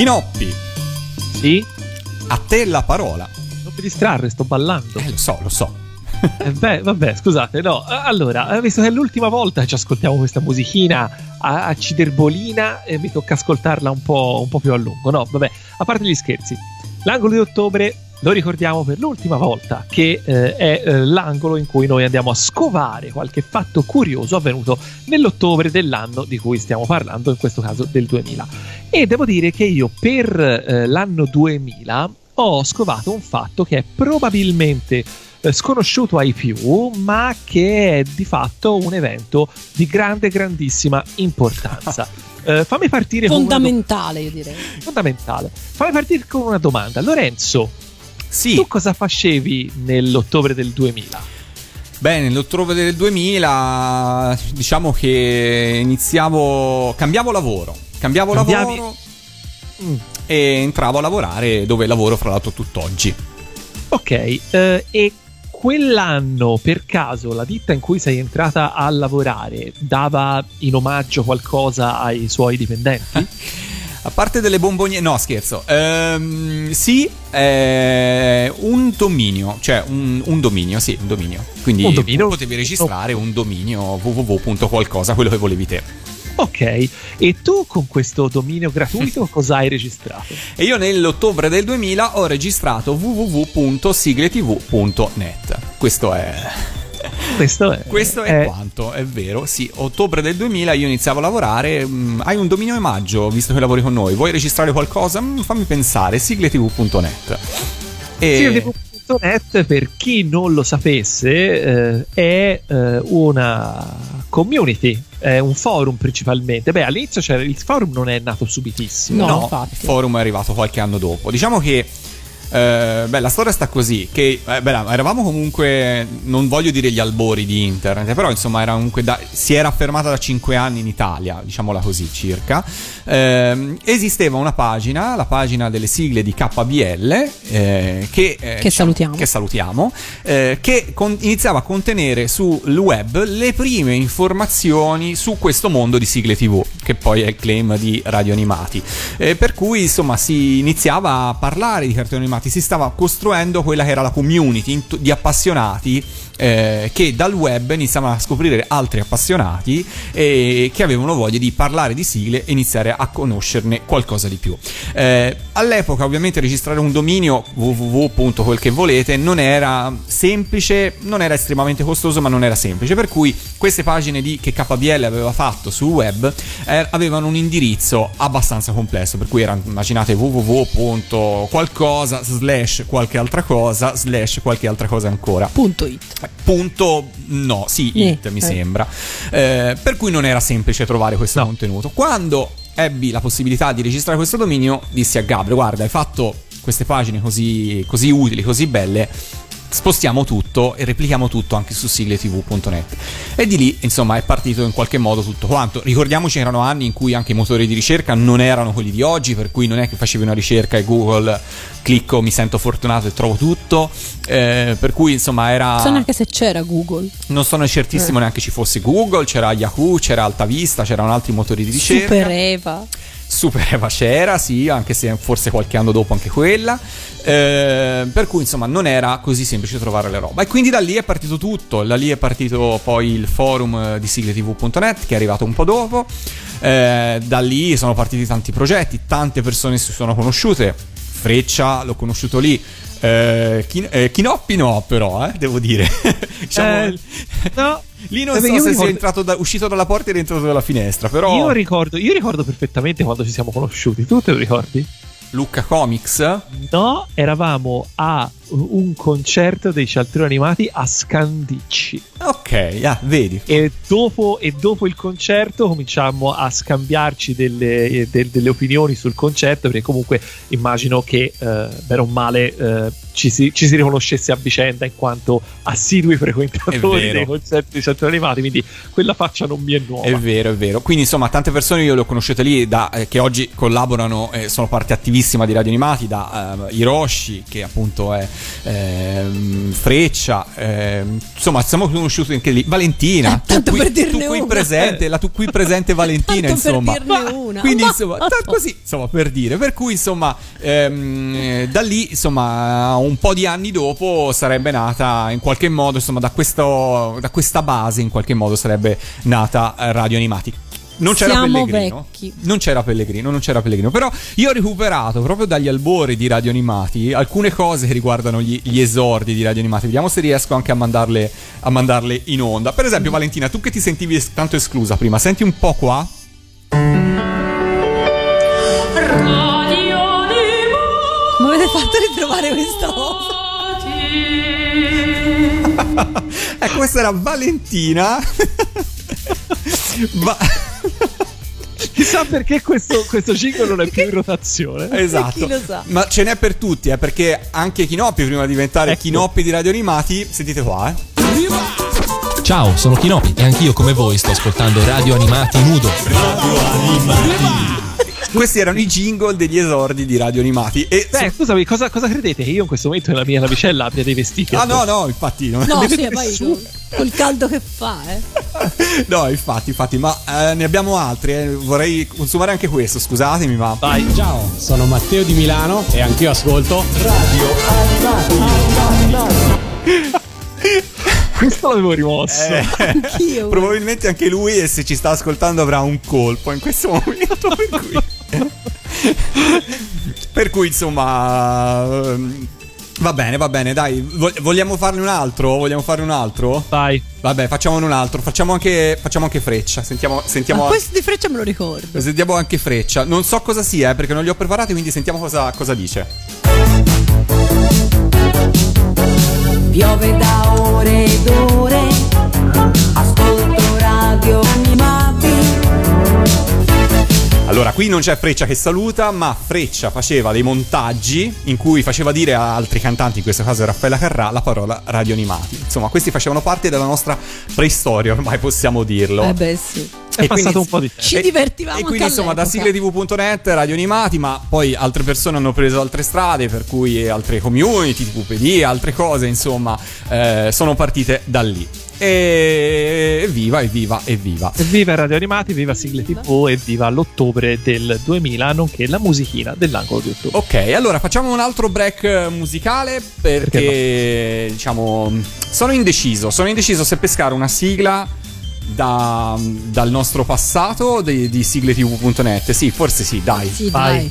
Chinoppi, Sì? a te la parola. Non mi distrarre, sto ballando. Eh, lo so, lo so. Eh, beh, vabbè, scusate, no. Eh, Allora, eh, visto che è l'ultima volta che ci ascoltiamo questa musichina a, a ciderbolina, eh, mi tocca ascoltarla un po', un po' più a lungo. No, vabbè, a parte gli scherzi. L'angolo di ottobre lo ricordiamo per l'ultima volta, che eh, è eh, l'angolo in cui noi andiamo a scovare qualche fatto curioso avvenuto nell'ottobre dell'anno di cui stiamo parlando, in questo caso del 2000. E devo dire che io per eh, l'anno 2000 ho scovato un fatto che è probabilmente eh, sconosciuto ai più, ma che è di fatto un evento di grande, grandissima importanza. Eh, fammi partire con una do- Fondamentale, io direi. fondamentale. Fammi partire con una domanda. Lorenzo, Sì. tu cosa facevi nell'ottobre del 2000? Beh, nell'ottobre del 2000 diciamo che iniziavo, cambiavo lavoro, cambiavo Cambiavi- lavoro Mm. e entravo a lavorare dove lavoro fra l'altro tutt'oggi. Ok, eh, e quell'anno per caso la ditta in cui sei entrata a lavorare dava in omaggio qualcosa ai suoi dipendenti? A parte delle bombonie, no scherzo, Ehm, sì, eh, un dominio, cioè un, un dominio, sì, un dominio. Quindi Un dominio? potevi registrare un dominio www.qualcosa, quello che volevi te. Ok, e tu con questo dominio gratuito cosa hai registrato? E io nell'ottobre del 2000 ho registrato www.sigletv.net. Questo è... Questo è, Questo è è- quanto, è vero. Sì, ottobre del 2000 io iniziavo a lavorare. mm, hai un dominio omaggio, visto che lavori con noi. Vuoi registrare qualcosa? Mm, fammi pensare, sigletv.net. E... Sigletv.net, per chi non lo sapesse, eh, è eh, una community, è un forum principalmente. Beh, all'inizio c'era il forum non è nato subitissimo. No, No, infatti. il forum è arrivato qualche anno dopo. Diciamo che Eh, beh, la storia sta così: che eh, beh, eravamo comunque, non voglio dire gli albori di internet, però insomma era comunque da- si era affermata da 5 anni in Italia, diciamola così circa. Ehm, esisteva una pagina, la pagina delle sigle di KBL, eh, che, eh, Che salutiamo. che salutiamo, eh, che con- iniziava a contenere sul web le prime informazioni su questo mondo di sigle TV, che poi è il claim di Radio Animati. Eh, per cui insomma si iniziava a parlare di cartoni animati, si stava costruendo quella che era la community di appassionati eh, che dal web iniziavano a scoprire altri appassionati e che avevano voglia di parlare di sigle e iniziare a conoscerne qualcosa di più. Eh, all'epoca ovviamente registrare un dominio www. quel che volete non era semplice, non era estremamente costoso ma non era semplice, per cui queste pagine di, che KBL aveva fatto sul web eh, avevano un indirizzo abbastanza complesso, per cui era immaginate www. qualcosa slash qualche altra cosa slash qualche altra cosa ancora. Punto it. Punto no, sì, Eh, it mi eh. sembra. Eh, per cui non era semplice trovare questo contenuto. Quando ebbi la possibilità di registrare questo dominio, dissi a Gabriele: Guarda, hai fatto queste pagine così, così utili, così belle. Spostiamo tutto e replichiamo tutto anche su sigletv.net. E di lì, insomma, è partito in qualche modo tutto quanto. Ricordiamoci, erano anni in cui anche i motori di ricerca non erano quelli di oggi, per cui non è che facevi una ricerca e Google clicco, mi sento fortunato e trovo tutto. Eh, per cui, insomma, era. Non so neanche se c'era Google. Non sono certissimo Eh. neanche ci fosse Google, c'era Yahoo, c'era Altavista, c'erano altri motori di ricerca. Super Eva. Super Eva c'era, sì, anche se forse qualche anno dopo anche quella. Eh, per cui insomma non era così semplice trovare le roba. E quindi da lì è partito tutto. Da lì è partito poi il forum eh, di sigletv.net che è arrivato un po' dopo. Eh, da lì sono partiti tanti progetti, tante persone si sono conosciute. Freccia l'ho conosciuto lì. Eh, Chin- eh, Chinoppi no, però, eh, devo dire. diciamo, Eh, no. lì non beh, so se ricordo- sei entrato da- uscito dalla porta e rientrato dalla finestra, però. Io ricordo, io ricordo perfettamente quando ci siamo conosciuti. Tu te lo ricordi? Lucca Comics? No, eravamo a un concerto dei cialtroni animati a Scandicci. Ok, ah, vedi. E dopo, e dopo il concerto cominciammo a scambiarci delle, eh, del- delle opinioni sul concerto, perché comunque immagino che, eh, bene o male, eh, ci, si, ci si riconoscesse a vicenda in quanto assidui frequentatori dei concerti dei cialtroni animati, quindi quella faccia non mi è nuova. È vero, è vero. Quindi, insomma, tante persone io le ho conosciute lì da, eh, che oggi collaborano e sono parte attivissima di Radio Animati, da eh, Hiroshi, che appunto è ehm, Freccia, ehm, insomma, siamo conosciuti anche lì. Valentina, tu tanto qui, per dirne tu qui una. presente, la tu qui presente Valentina, Tanto per insomma. dirne una. Quindi, Ma- insomma, così, insomma, per dire. Per cui, insomma, ehm, eh, da lì, insomma, un po' di anni dopo sarebbe nata in qualche modo, insomma, da, questo, da questa base, in qualche modo sarebbe nata eh, Radio Animati. Non c'era Siamo Pellegrino. vecchi. Non c'era Pellegrino, non c'era Pellegrino. Però io ho recuperato proprio dagli albori di Radio Animati alcune cose che riguardano gli, gli esordi di Radio Animati. Vediamo se riesco anche a mandarle, a mandarle in onda. Per esempio, Valentina, tu che ti sentivi es- tanto esclusa prima, senti un po' qua. Come avete fatto a ritrovare questa cosa? Ecco, questa era Valentina. Va- Chissà perché questo, questo jingle non è più in rotazione. esatto. Chi lo sa? Ma ce n'è per tutti, eh, perché anche Chinoppi, prima di diventare Ecco. Chinoppi di Radio Animati, sentite qua, eh. Ciao, sono Kinopi e anch'io come voi sto ascoltando Radio Animati Nudo. Questi erano i jingle degli esordi di Radio Animati. E Beh, scusami, cosa, cosa credete? Che io in questo momento nella mia navicella abbia dei vestiti? Ah no, no, infatti no. No, sì, poi nessuno. col, col caldo che fa, eh. No, infatti, infatti, ma eh, ne abbiamo altri. eh. Vorrei consumare anche questo, scusatemi, ma. Vai. Ciao, sono Matteo di Milano e anch'io ascolto Radio Questo l'avevo rimosso. Eh, Anch'io. probabilmente anche lui, e se ci sta ascoltando, avrà un colpo in questo momento. Per cui, per cui insomma. ehm, Va bene, va bene, dai. Vo- Vogliamo farne un altro? Vogliamo fare un altro? Vai. Vabbè, facciamone un altro. Facciamo anche, facciamo anche freccia. Sentiamo, sentiamo, Ma questo di freccia me lo ricordo. sentiamo anche freccia. Non so cosa sia, eh, perché non li ho preparati, quindi sentiamo cosa, cosa dice. Piove da ore ed ore, Allora, qui non c'è Freccia che saluta, ma Freccia faceva dei montaggi in cui faceva dire a altri cantanti, in questo caso Raffaella Carrà, la parola radio animati. Insomma, questi facevano parte della nostra preistoria, ormai possiamo dirlo. Eh beh sì. È passato un po' di tempo. Ci divertivamo E quindi anche insomma da sigletv.net, radio animati, ma poi altre persone hanno preso altre strade, per cui altre community, tipo PD, altre cose, insomma, eh, sono partite da lì. E evviva, evviva, evviva. Viva Radio Animati, viva Sigle TV e viva l'ottobre del 2000, nonché la musichina dell'angolo di ottobre. Ok, allora facciamo un altro break eh, musicale perché diciamo sono indeciso, sono indeciso se pescare una sigla da- dal nostro passato di, di sigletv.net. Sì, forse sì, dai. Sì, dai.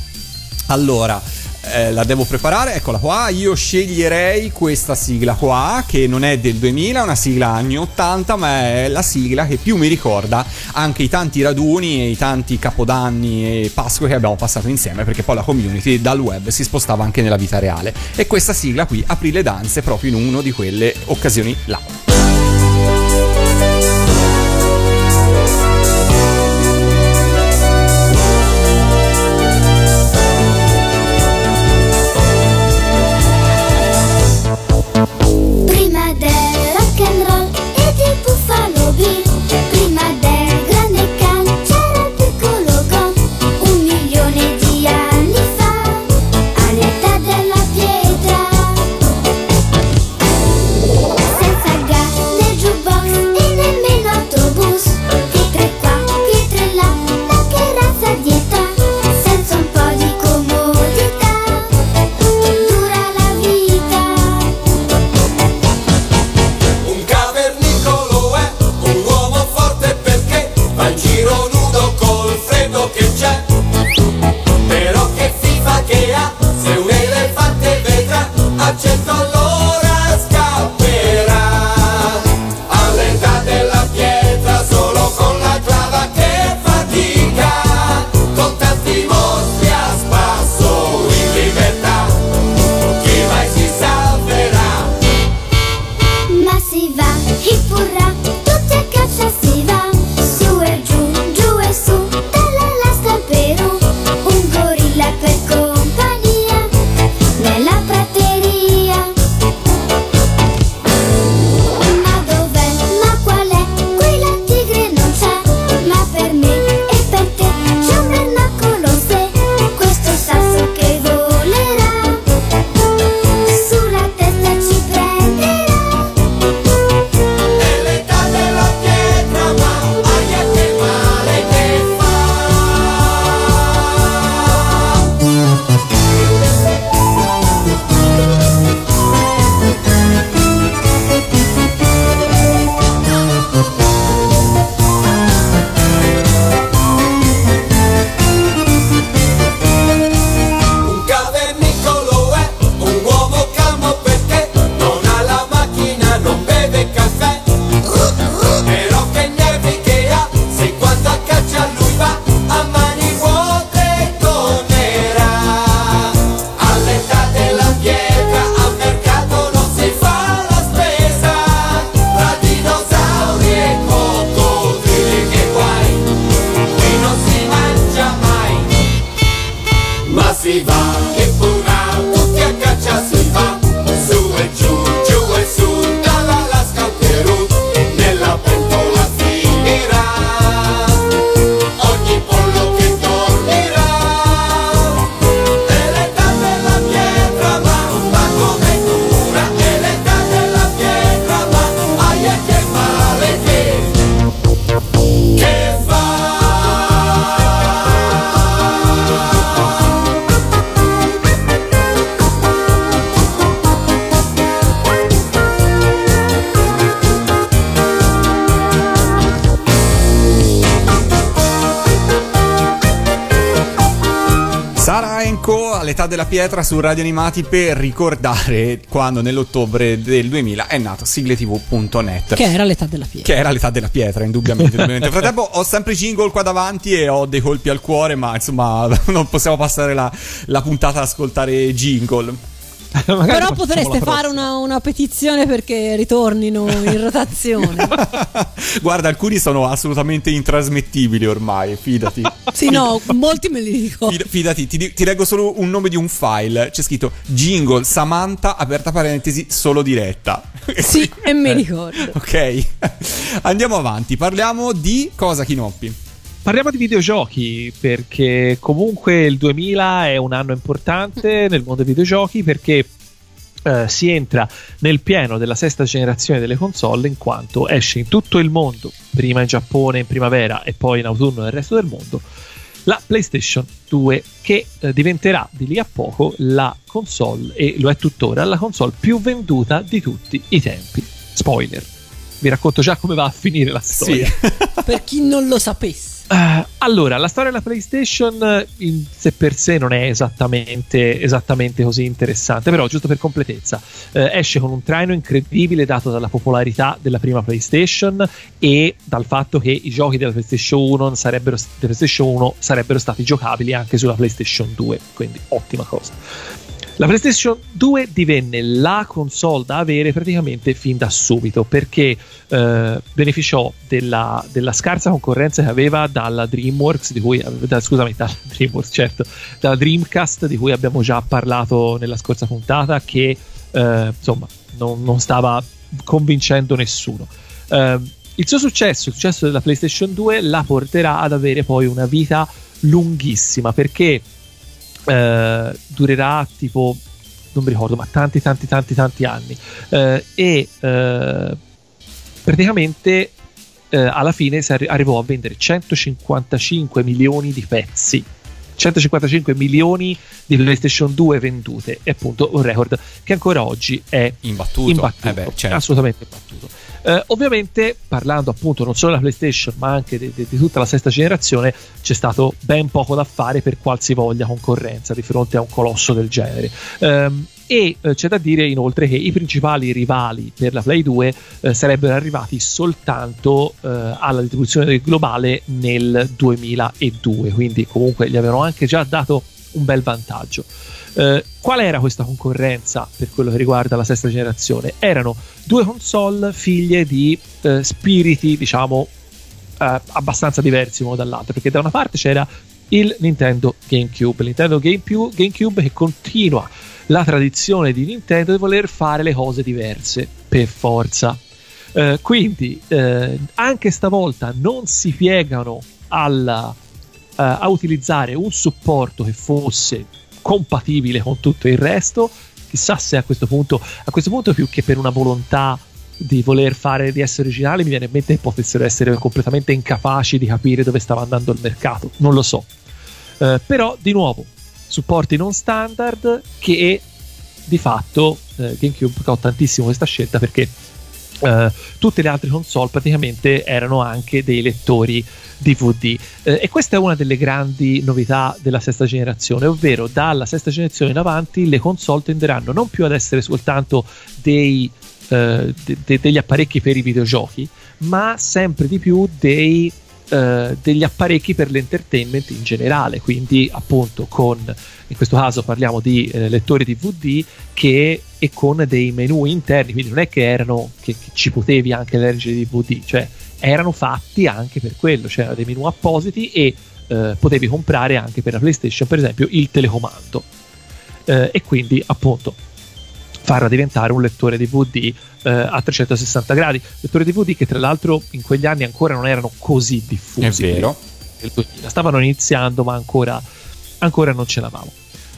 Allora, eh, la devo preparare, eccola qua. Io sceglierei questa sigla qua, che non è del 2000, è una sigla anni 80, ma è la sigla che più mi ricorda anche i tanti raduni e i tanti capodanni e Pasqua che abbiamo passato insieme, perché poi la community dal web si spostava anche nella vita reale. E questa sigla qui aprì le danze proprio in una di quelle occasioni là. Pietra su Radio Animati per ricordare quando nell'ottobre del 2000 è nato sigletv.net. Che era l'età della pietra. Che era l'età della pietra, indubbiamente. indubbiamente. Nel frattempo ho sempre jingle qua davanti e ho dei colpi al cuore, ma insomma non possiamo passare la, la puntata ad ascoltare jingle. Però potreste fare una, una petizione perché ritornino in rotazione. Guarda, alcuni sono assolutamente intrasmettibili ormai, fidati. Sì, no, molti me li dico. Fid- Fidati, ti, ti leggo solo un nome di un file. C'è scritto jingle Samantha, aperta parentesi, solo diretta. Sì, e mi ricordo. ok, andiamo avanti. Parliamo di cosa, Chinoppi? Parliamo di videogiochi perché comunque il 2000 è un anno importante nel mondo dei videogiochi perché eh, si entra nel pieno della sesta generazione delle console in quanto esce in tutto il mondo, prima in Giappone in primavera e poi in autunno nel resto del mondo, la PlayStation 2 che eh, diventerà di lì a poco la console e lo è tuttora la console più venduta di tutti i tempi. Spoiler. Vi racconto già come va a finire la storia. Per chi non lo sapesse. Eh, allora, la storia della PlayStation eh, in sé per sé non è esattamente, esattamente così interessante, però giusto per completezza, eh, esce con un traino incredibile dato dalla popolarità della prima PlayStation e dal fatto che i giochi della PlayStation 1 sarebbero, PlayStation 1 sarebbero stati giocabili anche sulla PlayStation 2, quindi ottima cosa. La PlayStation 2 divenne la console da avere praticamente fin da subito perché eh, beneficiò della, della, scarsa concorrenza che aveva dalla DreamWorks, di cui, da, scusami, dalla DreamWorks, certo, dalla Dreamcast di cui abbiamo già parlato nella scorsa puntata, che eh, insomma non, non, stava convincendo nessuno. Eh, il suo successo, il successo della PlayStation 2, la porterà ad avere poi una vita lunghissima perché eh, durerà tipo non mi ricordo ma tanti tanti tanti tanti anni. Eh, e eh, praticamente eh, alla fine arri- arrivò a vendere 155 milioni di pezzi 155 milioni di PlayStation 2 vendute e appunto un record che ancora oggi è imbattuto, imbattuto eh beh, certo. assolutamente imbattuto eh, ovviamente, parlando appunto non solo della PlayStation, ma anche di, di, di, tutta la sesta generazione, c'è stato ben poco da fare per qualsivoglia concorrenza di fronte a un colosso del genere. Um, e eh, c'è da dire inoltre che i principali rivali per la Play 2 eh, sarebbero arrivati soltanto eh, alla distribuzione globale nel 2002, quindi comunque gli avevano anche già dato un bel vantaggio. Eh, qual era questa concorrenza per quello che riguarda la sesta generazione? Erano due console figlie di eh, spiriti, diciamo, eh, abbastanza diversi uno dall'altro, perché da una parte c'era il Nintendo GameCube, Nintendo GameCube, GameCube che continua la tradizione di Nintendo di voler fare le cose diverse per forza. Eh, quindi eh, anche stavolta non si piegano alla, eh, a utilizzare un supporto che fosse compatibile con tutto il resto. Chissà se a questo punto, a questo punto più che per una volontà di voler fare di essere originali, mi viene in mente che potessero essere completamente incapaci di capire dove stava andando il mercato. Non lo so. Eh, però, di nuovo, supporti non standard che di fatto eh, GameCube ha tantissimo questa scelta perché Uh, tutte le altre console praticamente erano anche dei lettori DVD uh, e questa è una delle grandi novità della sesta generazione ovvero dalla sesta generazione in avanti le console tenderanno non più ad essere soltanto dei, uh, de- de- degli apparecchi per i videogiochi ma sempre di più dei Uh, degli apparecchi per l'entertainment in generale, quindi appunto con, in questo caso parliamo di eh, lettori DVD che, e con dei menu interni, quindi non è che erano che, che ci potevi anche leggere i DVD, cioè erano fatti anche per quello, c'erano dei menu appositi e uh, potevi comprare anche per la PlayStation per esempio il telecomando. Uh, e quindi appunto farla diventare un lettore DVD eh, a 360 gradi. Lettore DVD che tra l'altro in quegli anni ancora non erano così diffusi. È vero. Stavano iniziando ma ancora, ancora non ce l'avamo.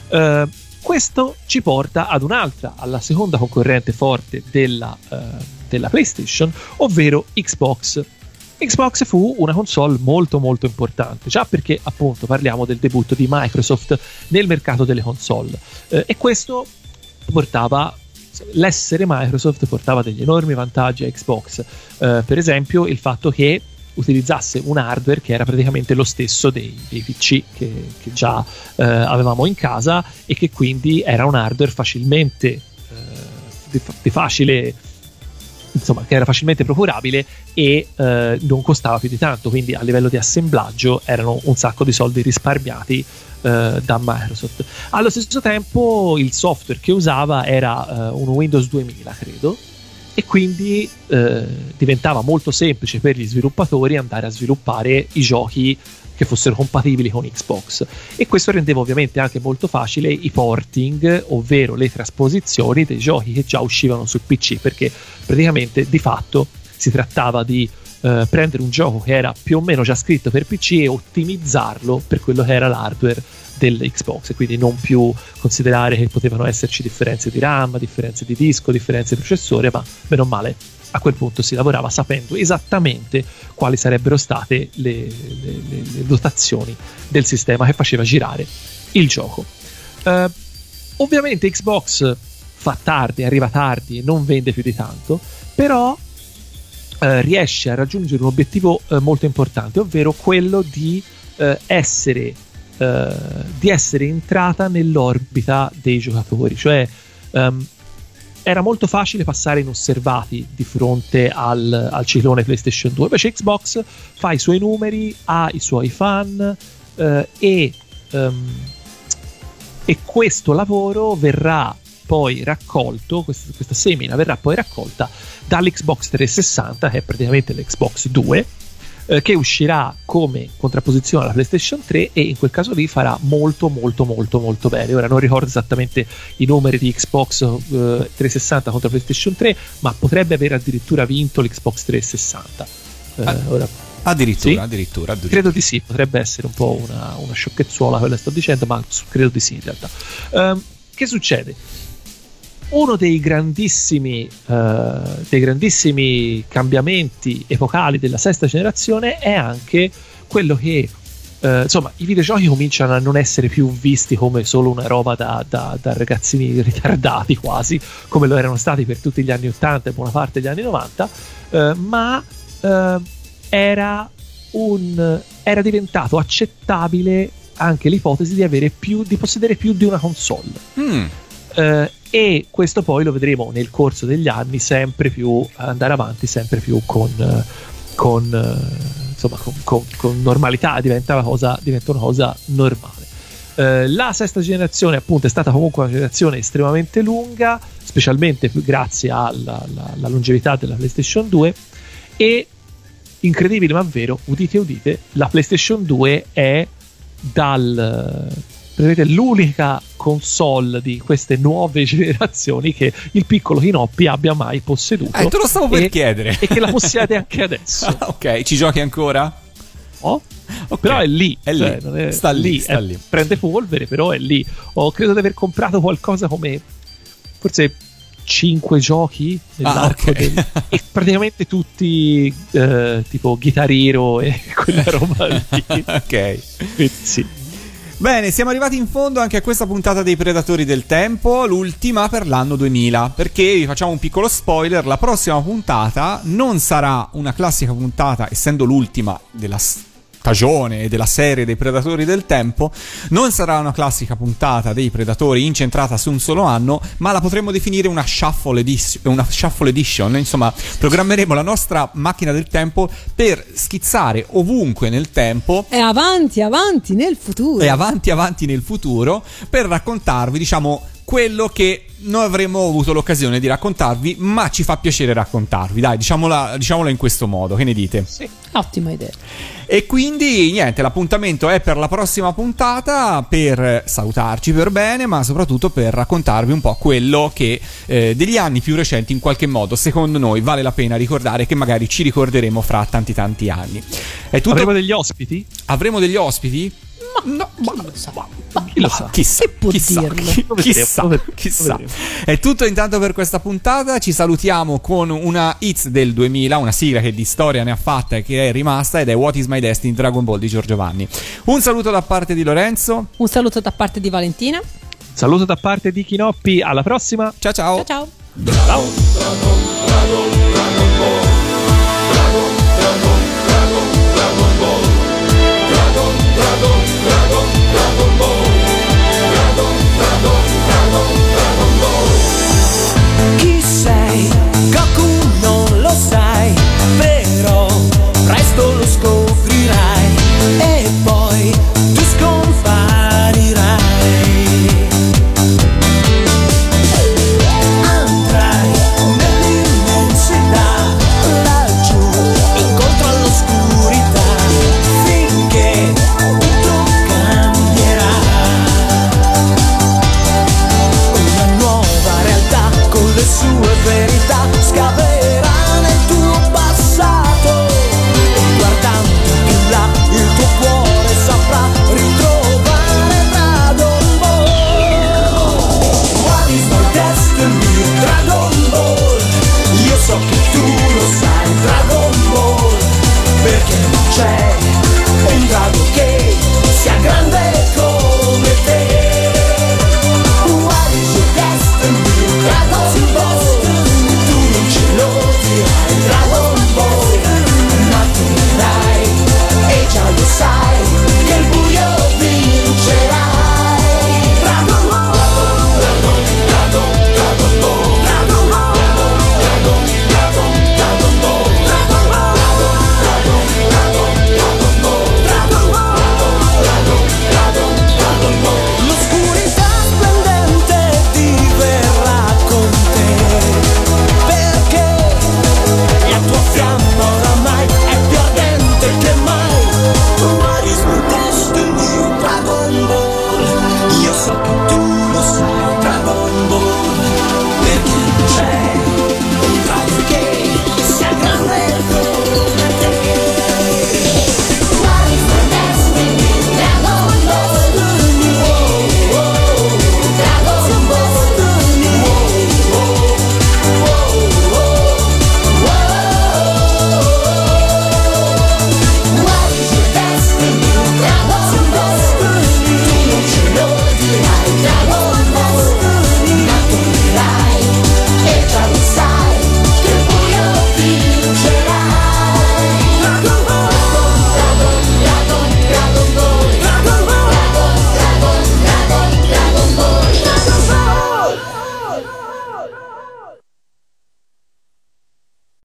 Eh, questo ci porta ad un'altra, alla seconda concorrente forte della, eh, della PlayStation, ovvero Xbox. Xbox fu una console molto molto importante, già perché appunto parliamo del debutto di Microsoft nel mercato delle console eh, e questo portava l'essere Microsoft portava degli enormi vantaggi a Xbox. Eh, per esempio il fatto che utilizzasse un hardware che era praticamente lo stesso dei, dei PC che, che già eh, avevamo in casa e che quindi era un hardware facilmente eh, di, di facile insomma, che era facilmente procurabile e eh, non costava più di tanto, quindi a livello di assemblaggio erano un sacco di soldi risparmiati eh, da Microsoft. Allo stesso tempo il software che usava era eh, un Windows 2000, credo, e quindi eh, diventava molto semplice per gli sviluppatori andare a sviluppare i giochi che fossero compatibili con Xbox e questo rendeva ovviamente anche molto facile i porting, ovvero le trasposizioni dei giochi che già uscivano sul PC, perché praticamente di fatto si trattava di eh, prendere un gioco che era più o meno già scritto per PC e ottimizzarlo per quello che era l'hardware dell'Xbox e quindi non più considerare che potevano esserci differenze di RAM, differenze di disco, differenze di processore, ma meno male a quel punto si lavorava sapendo esattamente quali sarebbero state le, le, le, dotazioni del sistema che faceva girare il gioco. Eh, ovviamente Xbox fa tardi, arriva tardi e non vende più di tanto, però eh, riesce a raggiungere un obiettivo eh, molto importante, ovvero quello di eh, essere eh, di essere entrata nell'orbita dei giocatori, cioè ehm, era molto facile passare inosservati di fronte al, al, ciclone PlayStation 2. Invece Xbox fa i suoi numeri, ha i suoi fan eh, e, um, e, questo lavoro verrà poi raccolto, questa, questa semina verrà poi raccolta dall'Xbox 360, che è praticamente l'Xbox 2 eh, che uscirà come contrapposizione alla PlayStation 3 e in quel caso lì farà molto molto molto molto bene. Ora non ricordo esattamente i numeri di Xbox eh, 360 contro PlayStation 3, ma potrebbe aver addirittura vinto l'Xbox 360. Eh, ora, addirittura, sì? addirittura, addirittura, Credo di sì, potrebbe essere un po' una, una sciocchezzuola quello che sto dicendo, ma credo di sì in realtà. Um, che succede? Uno dei grandissimi, uh, dei grandissimi cambiamenti epocali della sesta generazione è anche quello che Uh, insomma, i videogiochi cominciano a non essere più visti come solo una roba da, da, da, ragazzini ritardati quasi, come lo erano stati per tutti gli anni 80 e buona parte degli anni 90, uh, ma uh, era, un, era diventato accettabile anche l'ipotesi di avere più, di possedere più di una console. Mm e questo poi lo vedremo nel corso degli anni sempre più andare avanti sempre più con, con, insomma, con, con, normalità diventa una cosa, diventa una cosa normale. Eh, la sesta generazione appunto è stata comunque una generazione estremamente lunga specialmente grazie alla, alla, alla longevità della PlayStation 2 e incredibile ma vero udite udite la PlayStation 2 è dal praticamente l'unica console di queste nuove generazioni che il piccolo Kinoppi abbia mai posseduto. Eh, te lo stavo per e, chiedere. E che la possiede anche adesso. Ah, ok, ci giochi ancora? Oh? Okay. Però è lì, è cioè, lì. È, sta lì, sta è, lì. Prende polvere, però è lì. Ho credo di aver comprato qualcosa come forse 5 giochi nell'arco ah, okay. del, e praticamente tutti eh, tipo Guitar Hero e quella roba lì. ok. Sì. Bene, siamo arrivati in fondo anche a questa puntata dei Predatori del Tempo, l'ultima per l'anno 2000, perché vi facciamo un piccolo spoiler, la prossima puntata non sarà una classica puntata, essendo l'ultima della storia stagione e della serie dei Predatori del Tempo non sarà una classica puntata dei Predatori incentrata su un solo anno, ma la potremmo definire una shuffle, edition, una shuffle edition. Insomma, programmeremo la nostra macchina del tempo per schizzare ovunque nel tempo. E avanti, avanti nel futuro. E avanti, avanti nel futuro per raccontarvi, diciamo, quello che non avremmo avuto l'occasione di raccontarvi, ma ci fa piacere raccontarvi. Dai, diciamola, diciamola in questo modo. Che ne dite? Sì, ottima idea. E quindi niente, l'appuntamento è per la prossima puntata per salutarci per bene, ma soprattutto per raccontarvi un po' quello che eh, degli anni più recenti in qualche modo secondo noi vale la pena ricordare che magari ci ricorderemo fra tanti tanti anni. È tutto... Avremo degli ospiti? Avremo degli ospiti? No, ma, chi lo sa? Ma, chi lo sa? Chissà, chi può chissà, dirlo? Chi, chissà, chissà. È tutto intanto per questa puntata. Ci salutiamo con una hits del 2000, una sigla che di storia ne ha fatta e che è rimasta ed è What is My Destiny Dragon Ball di Giorgio Vanni. Un saluto da parte di Lorenzo. Un saluto da parte di Valentina. Saluto da parte di Chinoppi. Alla prossima. Ciao ciao. Ciao ciao. Ciao.